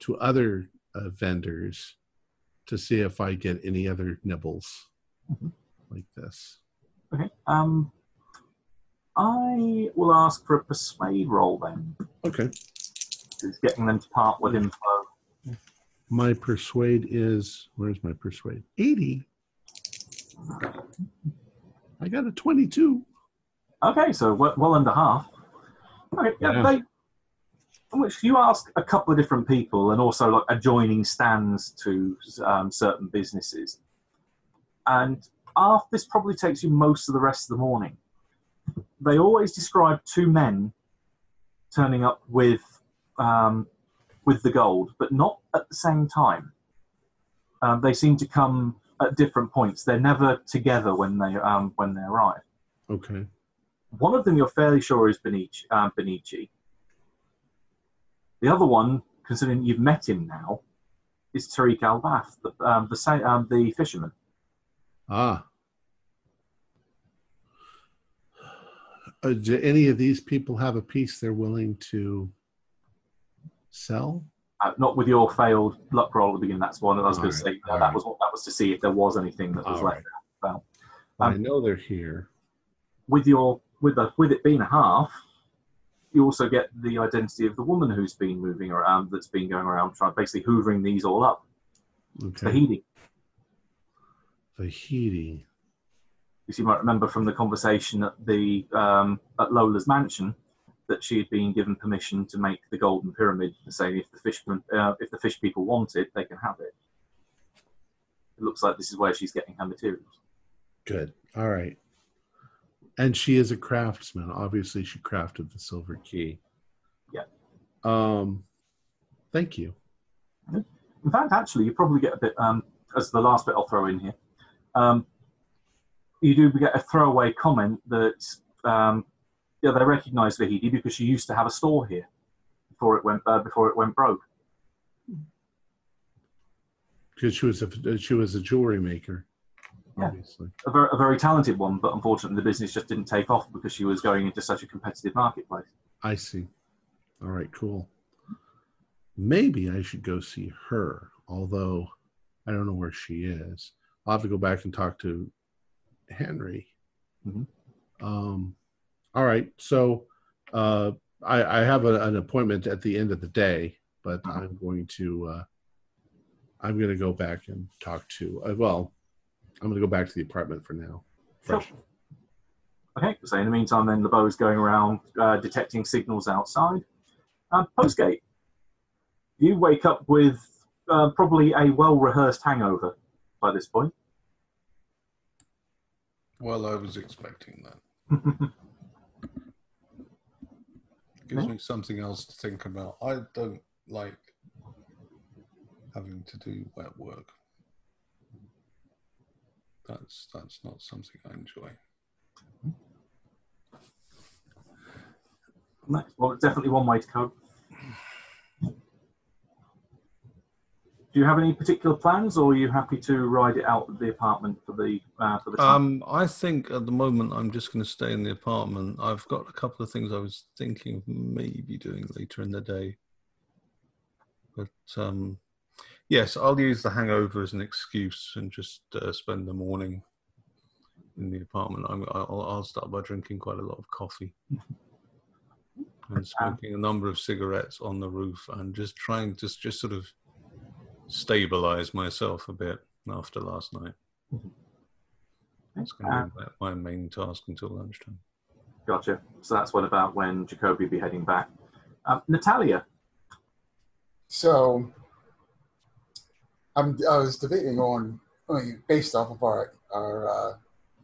to other uh, vendors to see if I get any other nibbles Mhm. like this. Okay. Um, I will ask for a persuade roll then. Okay. Is getting them to part with info. My persuade is, where's my persuade? 80. I got a 22. Okay, so well, well under half. Yeah. they. Which you ask a couple of different people, and also like adjoining stands to um, certain businesses, and after this probably takes you most of the rest of the morning. They always describe two men turning up with um, with the gold, but not at the same time. Um, they seem to come at different points. They're never together when they um, when they arrive. Okay. One of them you're fairly sure is Benici. Um, Benici. The other one, considering you've met him now, is Tariq Al Bath, the um, the, um, the fisherman. Ah. Uh, do any of these people have a piece they're willing to sell? Uh, not with your failed luck roll at the beginning. That's one. I was going to say uh, that alright. was what that was to see if there was anything that was All left. right. Well, I Um, know they're here. with your with the with it being a half, you also get the identity of the woman who's been moving around, that's been going around trying basically hoovering these all up. Okay. Heedy. Tahiti. As you might remember from the conversation at the um, at Lola's mansion, that she had been given permission to make the golden pyramid, saying if the fish uh, if the fish people want it, they can have it. It looks like this is where she's getting her materials. Good. All right. And she is a craftsman. Obviously, she crafted the silver key. Yeah. Um, thank you. In fact, actually, you probably get a bit um, as the last bit I'll throw in here. Um, you do get a throwaway comment that um, yeah they recognise Vahidi because she used to have a store here before it went uh, before it went broke. Because she was a she was a jewelry maker. Yeah. Obviously. A very, a very talented one, but unfortunately the business just didn't take off because she was going into such a competitive marketplace. I see. All right. Cool. maybe I should go see her, although I don't know where she is. I'll have to go back and talk to Henry. Mhm. Um, all right. So uh, I, I have a, an appointment at the end of the day, but I'm going to uh, I'm going to go back and talk to. Uh, well, I'm going to go back to the apartment for now. Sure. Fresh. Okay, so in the meantime, then LeBeau's going around uh, detecting signals outside. Uh, Postgate, you wake up with uh, probably a well rehearsed hangover by this point. Well, I was expecting that. Gives me something else to think about. I don't like having to do wet work. That's that's not something I enjoy. Nice. well, it's definitely one way to cope. Do you have any particular plans, or are you happy to ride it out at the apartment for the uh, for the time? Um, I think at the moment I'm just going to stay in the apartment. I've got a couple of things I was thinking of maybe doing later in the day, but um, yes, I'll use the hangover as an excuse and just uh, spend the morning in the apartment. I'm, I'll, I'll start by drinking quite a lot of coffee and smoking a number of cigarettes on the roof and just trying to just sort of stabilize myself a bit after last night. That's going Uh, to be my main task until lunchtime. Gotcha. So that's what about when Jacoby will be heading back. Um, Natalia, So I'm, I was debating on, I mean, based off of our, our uh,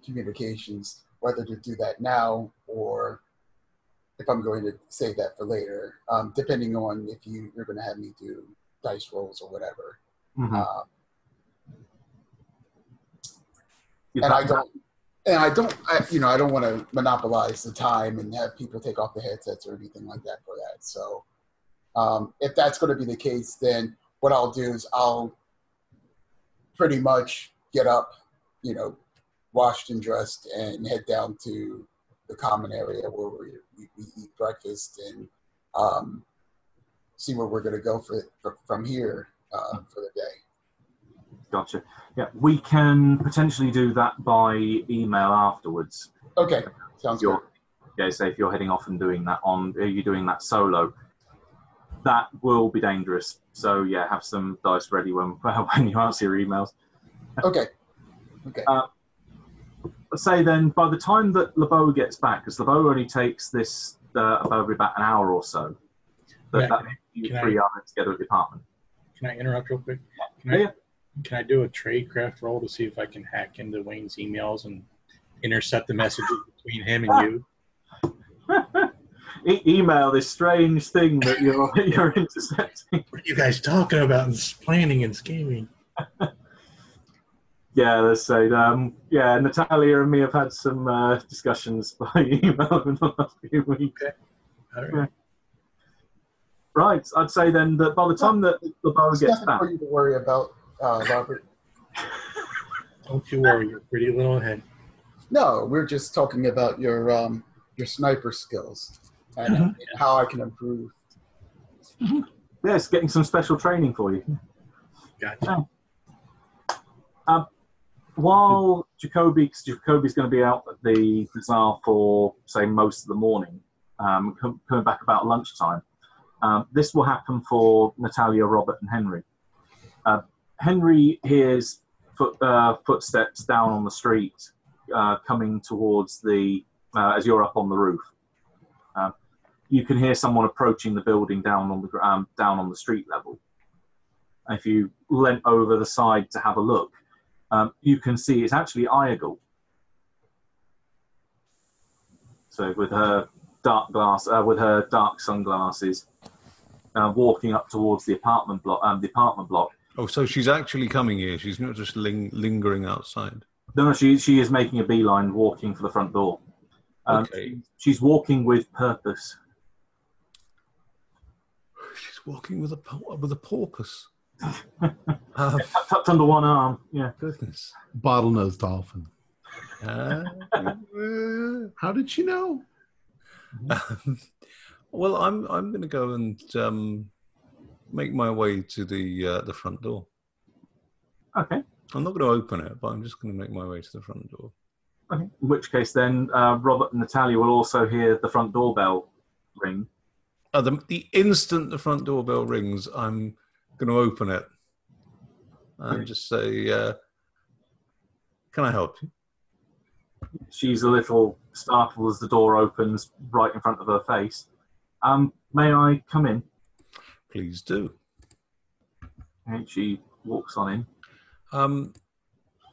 communications, whether to do that now or if I'm going to save that for later, um, depending on if you, you're going to have me do dice rolls or whatever. Uh, you've and I don't, and I don't, I, you know, I don't want to monopolize the time and have people take off the headsets or anything like that for that. So, um, if that's going to be the case, then what I'll do is I'll pretty much get up, you know, washed and dressed, and head down to the common area where we, we, we eat breakfast and um, see where we're going to go for, for from here uh, for the day. Gotcha. Yeah, we can potentially do that by email afterwards. Okay, sounds good. Yeah, say if you're heading off and doing that on, are you doing that solo? That will be dangerous. So yeah, have some dice ready when when you answer your emails. Okay, okay. Let's say then, by the time that LeBeau gets back, because LeBeau only takes this uh, about about an hour or so, that, Yeah, that you can I- three are together at the apartment. Can I interrupt real quick? Can Yeah, I, can I do a tradecraft roll to see if I can hack into Wayne's emails and intercept the messages between him and you? E- email this strange thing that you're you're intercepting. What are you guys talking about? And planning and scheming. Yeah, let's say. Um, yeah, Natalia and me have had some uh, discussions by email in the last few weeks. All right. Yeah. Right, I'd say then that by the time that the bar gets nothing back, for you to worry about, uh, Robert. Don't you worry, your pretty little head. No, we're just talking about your um, your sniper skills and, Mm-hmm. how I can improve. yes, getting some special training for you. Gotcha. While Jacoby, 'cause Jacoby's going to be out at the bazaar for say most of the morning, um, com- coming back about lunchtime. Um, this will happen for Natalia, Robert, and Henry. Uh, Henry hears foot, uh, footsteps down on the street uh, coming towards the uh, as you're up on the roof. You can hear someone approaching the building down on the um, down on the street level. If you leant over the side to have a look, um, you can see it's actually Iagul. So with her dark glass, uh, with her dark sunglasses, uh, walking up towards the apartment block. Um, the apartment block. Oh, so she's actually coming here. She's not just ling- lingering outside. No, no, she she is making a beeline, walking for the front door. Um, Okay. She's walking with purpose. She's walking with a with a porpoise. oh, Tucked under one arm. Yeah. goodness. Bottlenose dolphin. Ah, How did she know? um, well, I'm I'm going to go and um, make my way to the uh, the front door. Okay. I'm not going to open it, but I'm just going to make my way to the front door. Okay. In which case, then uh, Robert and Natalia will also hear the front doorbell ring. Uh, the, the instant the front doorbell rings, I'm going to open it and Okay. just say, uh, "Can I help you?" She's a little startled as the door opens right in front of her face. Um, may I come in? Please do. And she walks on in. Um,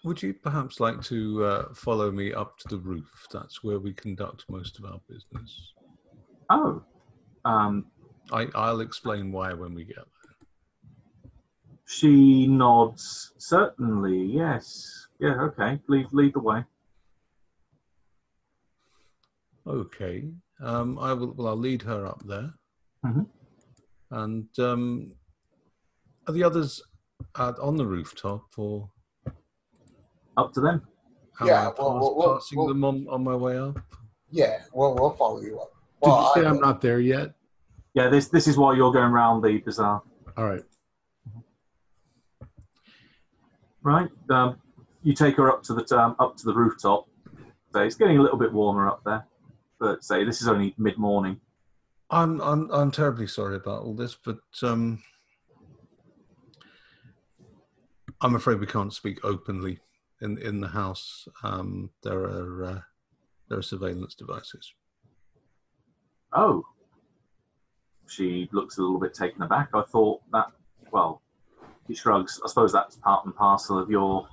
would you perhaps like to uh, follow me up to the roof? That's where we conduct most of our business. Oh, um, I, I'll explain why when we get there. she nods. Certainly, yes. Yeah, okay. Lead, lead the way. Okay. Um, I will. Well, I'll lead her up there. Mhm. And um, are the others uh, on the rooftop, or Up to them. am Yeah, I well, pass- well, well, passing well- them on, on my way up? Yeah, well, we'll follow you up. Did you say I I'm not there yet? Yeah, this this is why you're going around the bazaar, All right. right? Um, you take her up to the um, up to the rooftop. So it's getting a little bit warmer up there, but say this is only mid morning. I'm I'm I'm terribly sorry about all this, but um, I'm afraid we can't speak openly in in the house. Um, there are uh, there are surveillance devices. Oh, she looks a little bit taken aback. I thought that. Well, he shrugs. I suppose that's part and parcel of your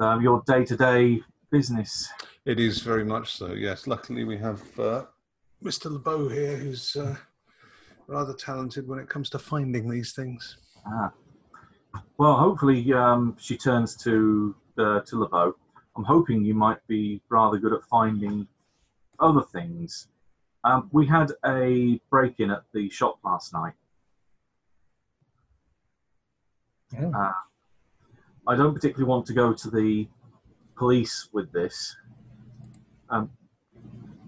um, your day to day business. It is very much so. Yes. Luckily, we have uh, Mr. LeBeau here, who's uh, rather talented when it comes to finding these things. Ah. Well, hopefully um, she turns to uh, to LeBeau. I'm hoping you might be rather good at finding other things. Um, we had a break-in at the shop last night. Oh. Uh, I don't particularly want to go to the police with this. Um,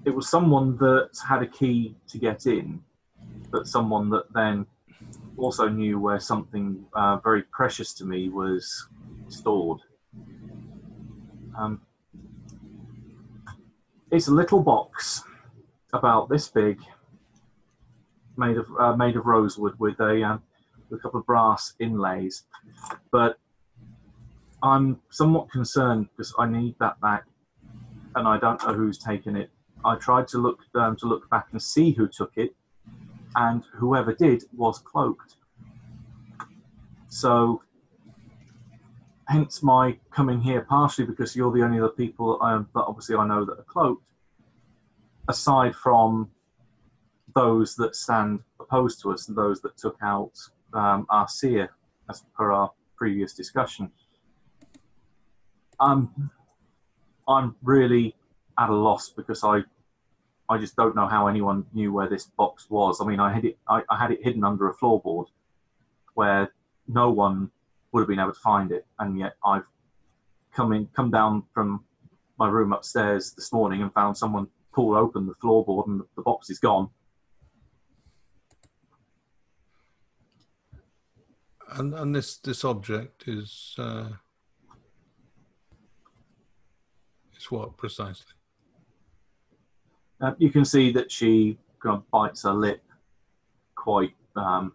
it was someone that had a key to get in, but someone that then also knew where something uh, very precious to me was stored. Um, it's a little box about this big, made of uh, made of rosewood with a um, with a couple of brass inlays. But I'm somewhat concerned because I need that back, and I don't know who's taken it. I tried to look um, to look back and see who took it, and whoever did was cloaked. So, hence my coming here, partially because you're the only other people um, that obviously I know that are cloaked, aside from those that stand opposed to us and those that took out um, our seer, as per our previous discussion. I'm really at a loss because I I just don't know how anyone knew where this box was. I mean, I had it I, I had it hidden under a floorboard where no one would have been able to find it, and yet I've come in come down from my room upstairs this morning and found someone pull open the floorboard and the, box is gone. And and this this object is uh, is what precisely? Uh, you can see that she kind of bites her lip quite. Um,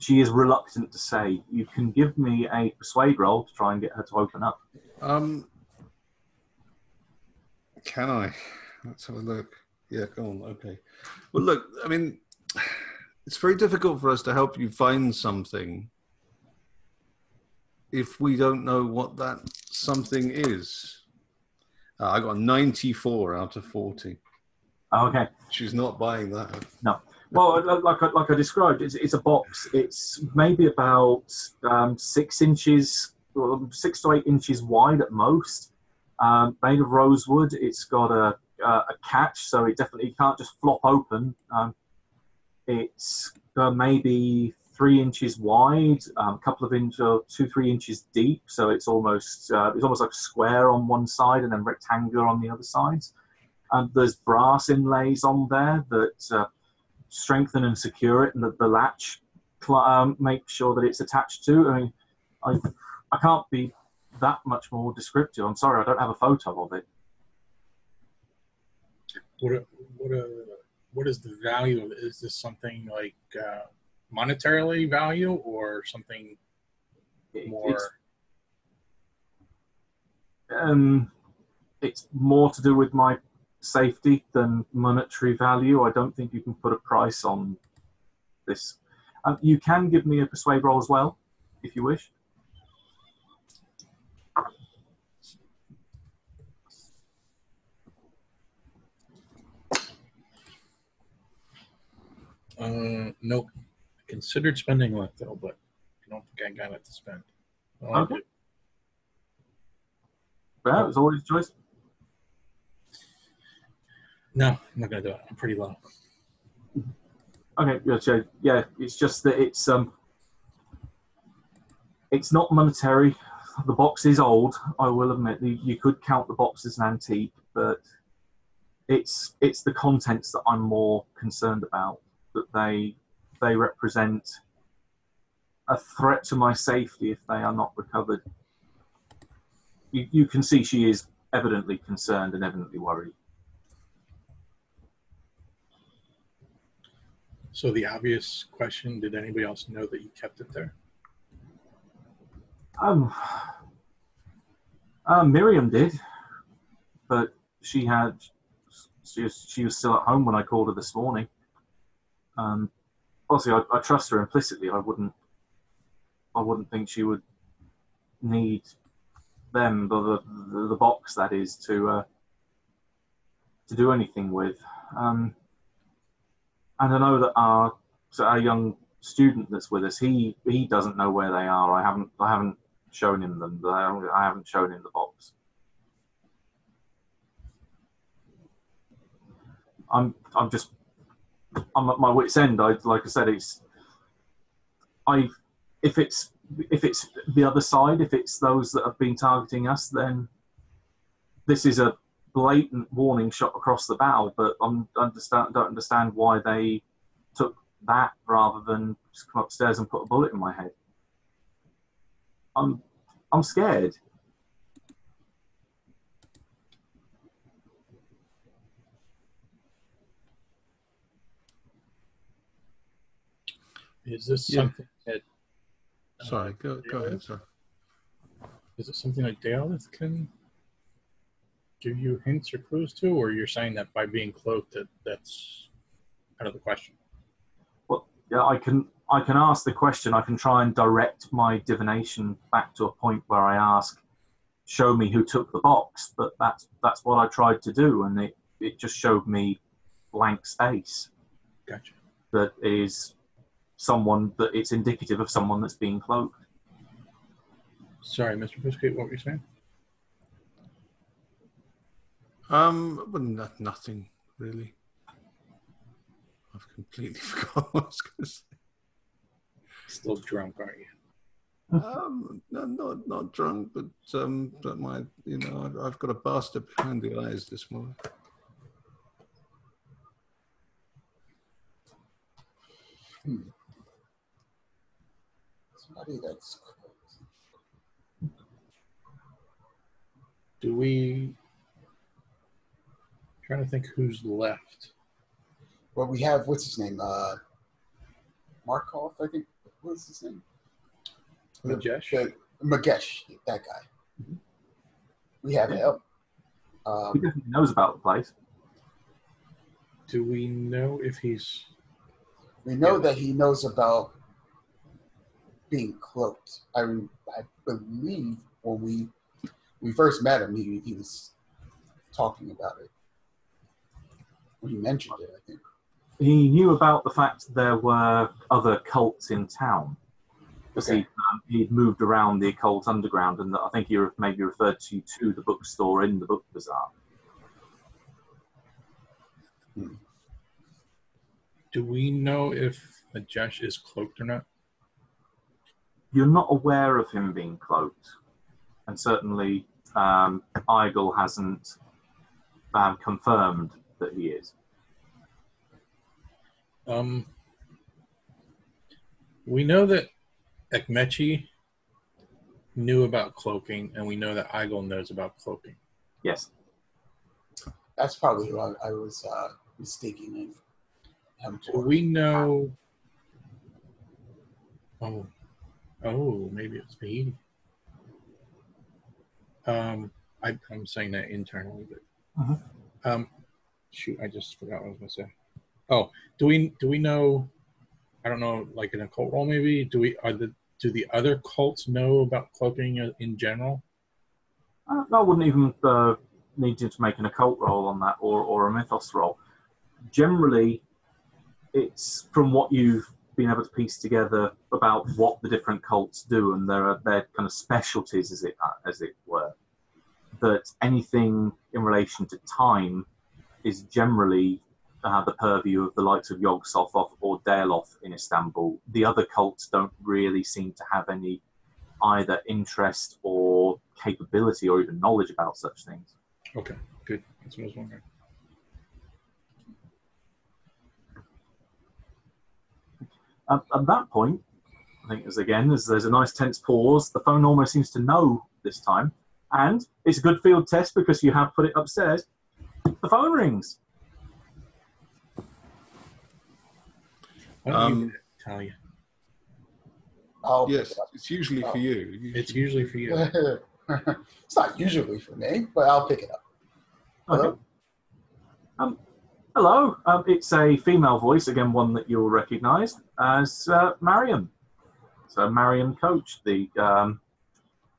she is reluctant to say. You can give me a persuade roll to try and get her to open up. Um, can I? Let's have a look. Yeah, go on. Okay. Well, look. I mean, it's very difficult for us to help you find something if we don't know what that something is. Uh, I got 94 out of 40. Oh, okay. She's not buying that. No. Well, like I, like I described, it's, it's a box. It's maybe about um, six inches, well, six to eight inches wide at most. Um, made of rosewood. It's got a, a, a catch, so it definitely can't just flop open. Um, it's uh, maybe three inches wide, um, a couple of inches, two three inches deep. So it's almost uh, it's almost like square on one side and then rectangular on the other sides. And there's brass inlays on there that. Uh, strengthen and secure it, and the, the latch cl- um, make sure that it's attached to. I mean, I I can't be that much more descriptive. I'm sorry, I don't have a photo of it. What a, what a, what is the value of it? Is this something like uh, monetarily value or something more? It's, um, it's more to do with my safety than monetary value. I don't think you can put a price on this. Um, you can give me a persuade roll as well, if you wish. Uh, nope. I considered spending left though, but I don't think I got it to spend. I'll Okay. Well, it's always a choice. No, I'm not gonna do it. I'm pretty low. Okay, yeah, yeah. It's just that it's um, it's not monetary. The box is old. I will admit. You, you could count the box as an antique, but it's it's the contents that I'm more concerned about. That they they represent a threat to my safety if they are not recovered. You you can see she is evidently concerned and evidently worried. So the obvious question: Did anybody else know that you kept it there? Um, uh, Miriam did, but she had she was, she was still at home when I called her this morning. Um, obviously, I, I trust her implicitly. I wouldn't I wouldn't think she would need them the the, the, box that is to uh, to do anything with. Um, and I know that our so our young student that's with us, he he doesn't know where they are. I haven't I haven't shown him them. I haven't shown him the box. I'm I'm just I'm at my wits end. I like I said, it's I if it's if it's the other side, if it's those that have been targeting us, then this is a blatant warning shot across the bow. But I understand don't understand why they took that rather than just come upstairs and put a bullet in my head. I'm I'm scared. Is this Yeah. something that? uh, Sorry, go go ahead, Daleth- sir. Is it something like Daleth can give you hints or clues to, or you're saying that by being cloaked, that that's out of the question? Well, yeah, I can I can ask the question. I can try and direct my divination back to a point where I ask, "Show me who took the box." But that's that's what I tried to do, and it it just showed me blank space. Gotcha. That is someone that it's indicative of someone that's being cloaked. Sorry, Mr. Biscuit, what were you saying? Um, well, no, nothing really. I've completely forgotten what I was going to say. Still drunk, aren't you? Um, no, not not drunk, but um, but my, you know, I've, I've got a bastard behind the eyes this morning. Somebody that's Do we? trying to think who's left. well, we have what's his name? Uh, Markov, I think. What's his name? The- the- Magesh, that guy. We have him. He Um, definitely knows about the place. Do we know if he's? we know Yeah. that he knows about being cloaked. I, I believe when we we first met him, he, he was talking about it. He mentioned it, I think. He knew about the fact there were other cults in town. Because Okay. he, um, he'd moved around the occult underground, and I think he re- maybe referred to to the bookstore in the book bazaar. Do we know if Majesh is cloaked or not? You're not aware of him being cloaked, and certainly um, Igel hasn't um, confirmed that he is. Um, We know that Ekmechi knew about cloaking, and we know that Igel knows about cloaking. Yes. That's probably who I, I was uh, mistaking him. him for. we know? Oh, oh, maybe it's me. Um, I, I'm saying that internally, but Mhm. um, shoot, I just forgot what I was gonna say. Oh, do we do we know? I don't know, like an occult role, maybe. Do we are the do the other cults know about cloaking in- in general? Uh, I wouldn't even uh, need you to make an occult roll on that or, or a mythos roll. Generally, it's from what you've been able to piece together about what the different cults do and their their kind of specialties, as it as it were. That anything in relation to time is generally uh, the purview of the likes of Yog Sothoth or Daleth in Istanbul. The other cults don't really seem to have any either interest or capability or even knowledge about such things. Okay, good. That's what I was wondering. At, at that point, I think as again, as there's a nice tense pause, the phone almost seems to know this time, and it's a good field test because you have put it upstairs. The phone rings. Why don't you Um, tell you? I'll Yes, it's usually for you. You- It's usually for you. it's not usually for me, but I'll pick it up. Hello? Um, hello. Um, it's a female voice, again, one that you'll recognise as uh. So Mariam Coach, the um,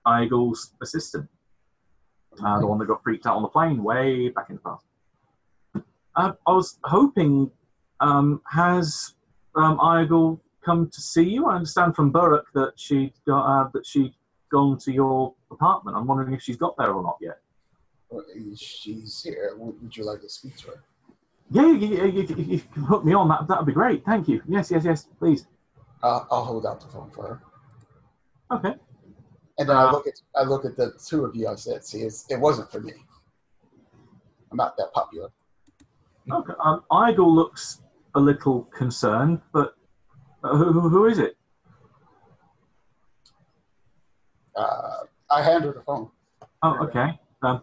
Igel's assistant, uh, the one that got freaked out on the plane way back in the past. Uh, I was hoping, um, has um, come to see you? I understand from Burke that she got uh, that she'd gone to your apartment. I'm wondering if she's got there or not yet. She's here. Would you like to speak to her? Yeah, if, if, if you can hook me on, that that would be great. Thank you. Yes, yes, yes, please. Uh, I'll hold out the phone for her. Okay. And then I Uh, look at I look at the two of you. I said, "See, it's, it wasn't for me. I'm not that popular." Okay. Um, Igel looks a little concerned, but uh, who, who, who is it? Uh, I hand her the phone. Oh, okay. Um,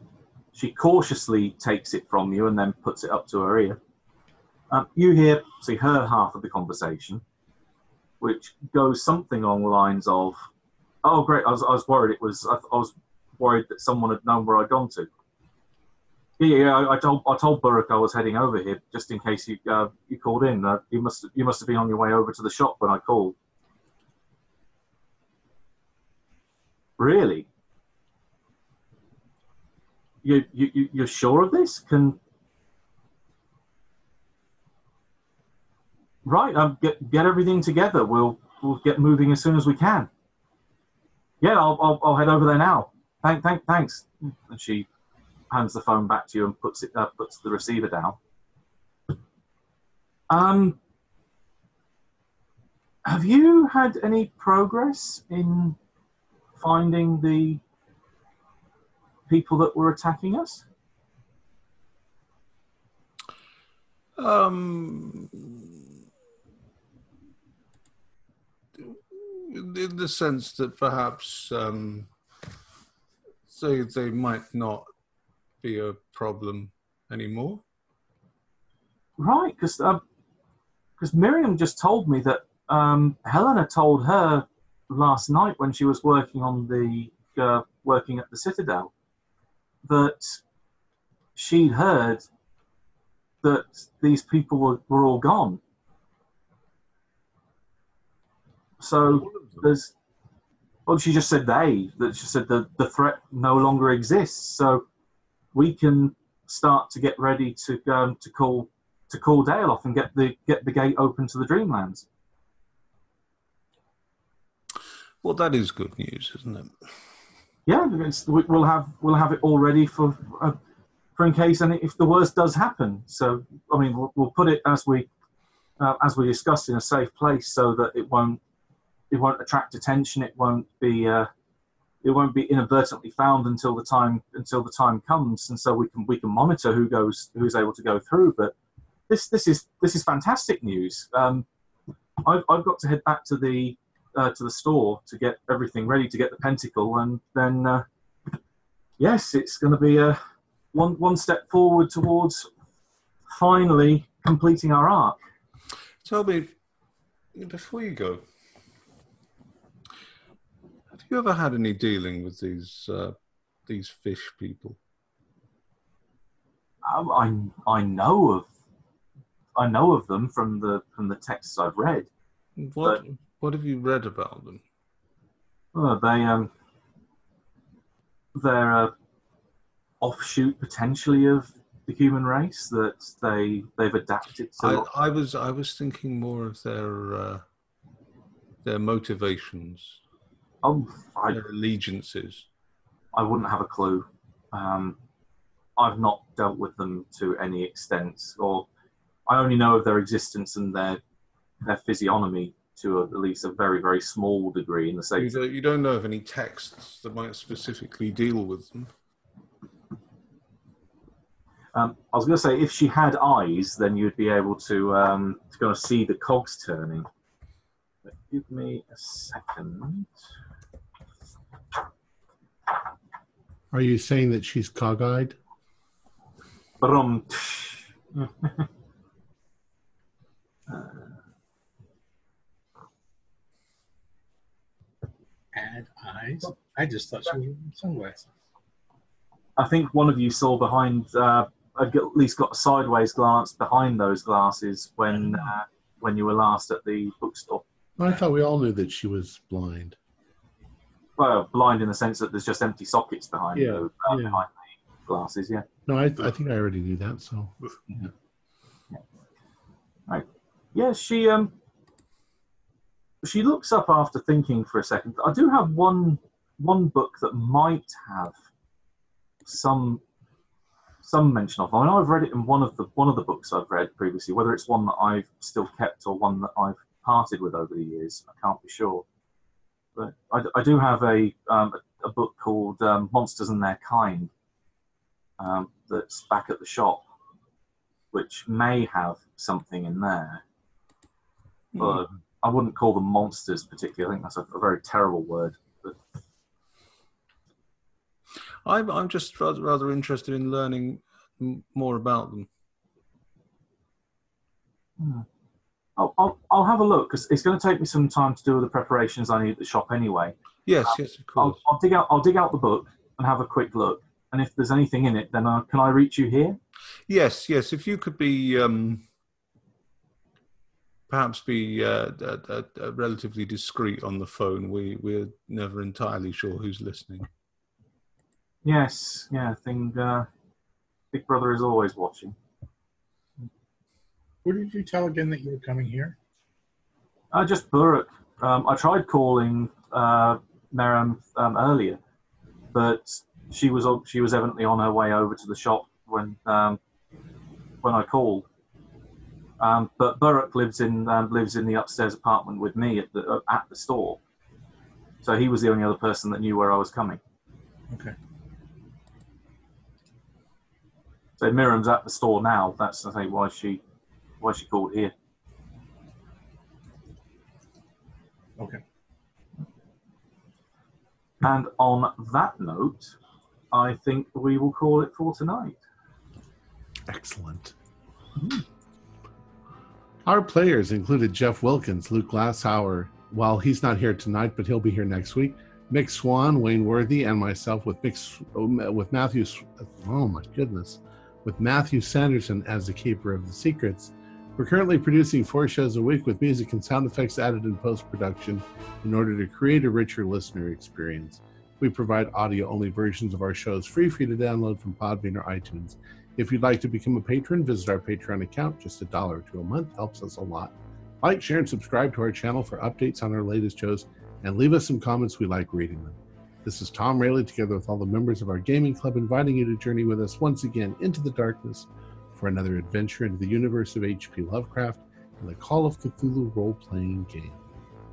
she cautiously takes it from you and then puts it up to her ear. Um, you hear, see her half of the conversation, which goes something along the lines of, "Oh, great! I was, I was worried it was. I, I was worried that someone had known where I'd gone to." Yeah, yeah. I, I told I told Burke I was heading over here just in case you uh, you called in. Uh, you must you must have been on your way over to the shop when I called. Really? You, you, you- you're sure of this? Can right? Um, get get everything together. We'll we'll get moving as soon as we can. Yeah, I'll I'll, I'll head over there now. Thank thank thanks. And she hands the phone back to you and puts it uh, puts the receiver down. Um, have you had any progress in finding the people that were attacking us? Um, in the sense that perhaps um, they they might not be a problem anymore. Right, because because Miriam just told me that um, Helena told her last night when she was working on the uh, working at the Citadel that she'd heard that these people were, were all gone. So there's well she just said they that she said the, the threat no longer exists so we can start to get ready to um, to call to call Dale off and get the get the gate open to the Dreamlands. Well, that is good news, isn't it? Yeah, we'll have we'll have it all ready for uh, for in case and if the worst does happen. So I mean we'll, we'll put it as we uh, as we discussed in a safe place so that it won't it won't attract attention. It won't be uh, it won't be inadvertently found until the time until the time comes, and so we can we can monitor who goes who's able to go through. But this this is this is fantastic news. Um, I've, I've got to head back to the uh, to the store to get everything ready to get the pentacle, and then uh, yes, it's going to be a one one step forward towards finally completing our arc. Tell me, before you go, have you ever had any dealing with these uh, these fish people? Um, I I know of I know of them from the from the texts I've read. What what have you read about them? Oh, they um they're a offshoot potentially of the human race that they they've adapted to. I, I was I was thinking more of their uh, their motivations, oh, I, their allegiances. I wouldn't have a clue. Um, I've not dealt with them to any extent, or I only know of their existence and their their physiognomy to a, at least a very very small degree in the You don't, you don't know of any texts that might specifically deal with them. Um, I was going to say if she had eyes, then you'd be able to um, to kind of see the cogs turning. But give me a second. Are you saying that she's cog-eyed? Brum. Add eyes. I just thought she was sunglasses. I think one of you saw behind, uh, I at least got a sideways glance behind those glasses when uh, when you were last at the bookstore. I thought we all knew that she was blind. Well, blind in the sense that there's just empty sockets behind Yeah, those, uh, yeah. behind the glasses. Yeah. No, I, I think I already knew that. So Right. Yeah, she um she looks up after thinking for a second. I do have one one book that might have some some mention of. I mean, I've read it in one of the one of the books I've read previously. Whether it's one that I've still kept or one that I've parted with over the years, I can't be sure. But I, I do have a um, a, a book called um, Monsters and Their Kind um, that's back at the shop, which may have something in there but I wouldn't call them monsters particularly. I think that's a, a very terrible word. But I'm I'm just rather, rather interested in learning m- more about them. I'll, I'll, I'll have a look because it's going to take me some time to do all the preparations I need at the shop anyway. Yes, yes, of I'll, course. I'll dig out I'll dig out the book and have a quick look. And if there's anything in it, then I, can I reach you here? Yes, yes. If you could be um, perhaps be uh, uh, uh, relatively discreet on the phone, we we're never entirely sure who's listening. Yes, yeah. I think uh, Big Brother is always watching. Who did you tell again that you were coming here? Uh, just Burke. Um, I tried calling uh, Miriam um, earlier, but she was she was evidently on her way over to the shop when um, when I called. Um, but Burke lives in um, lives in the upstairs apartment with me at the uh, at the store, so he was the only other person that knew where I was coming. Okay. So Miriam's at the store now. That's I think why she why she called here. Okay. And on that note, I think we will call it for tonight. excellent. Our players included Jeff Wilkins, Luke Glasshauer. While he's not here tonight, but he'll be here next week. Mick Swan, Wayne Worthy, and myself with Mick, oh, with Matthew. Oh my goodness, with Matthew Sanderson as the keeper of the secrets. We're currently producing four shows a week with music and sound effects added in post production in order to create a richer listener experience. We provide audio only versions of our shows free for you to download from Podbean or iTunes. If you'd like to become a patron, visit our Patreon account. Just a dollar two a month helps us a lot. Like, share, and subscribe to our channel for updates on our latest shows, and leave us some comments. We like reading them. This is Tom Rayleigh, together with all the members of our gaming club, inviting you to journey with us once again into the darkness for another adventure into the universe of H.P. Lovecraft and the Call of Cthulhu role playing game.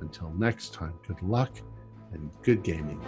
Until next time, good luck and good gaming.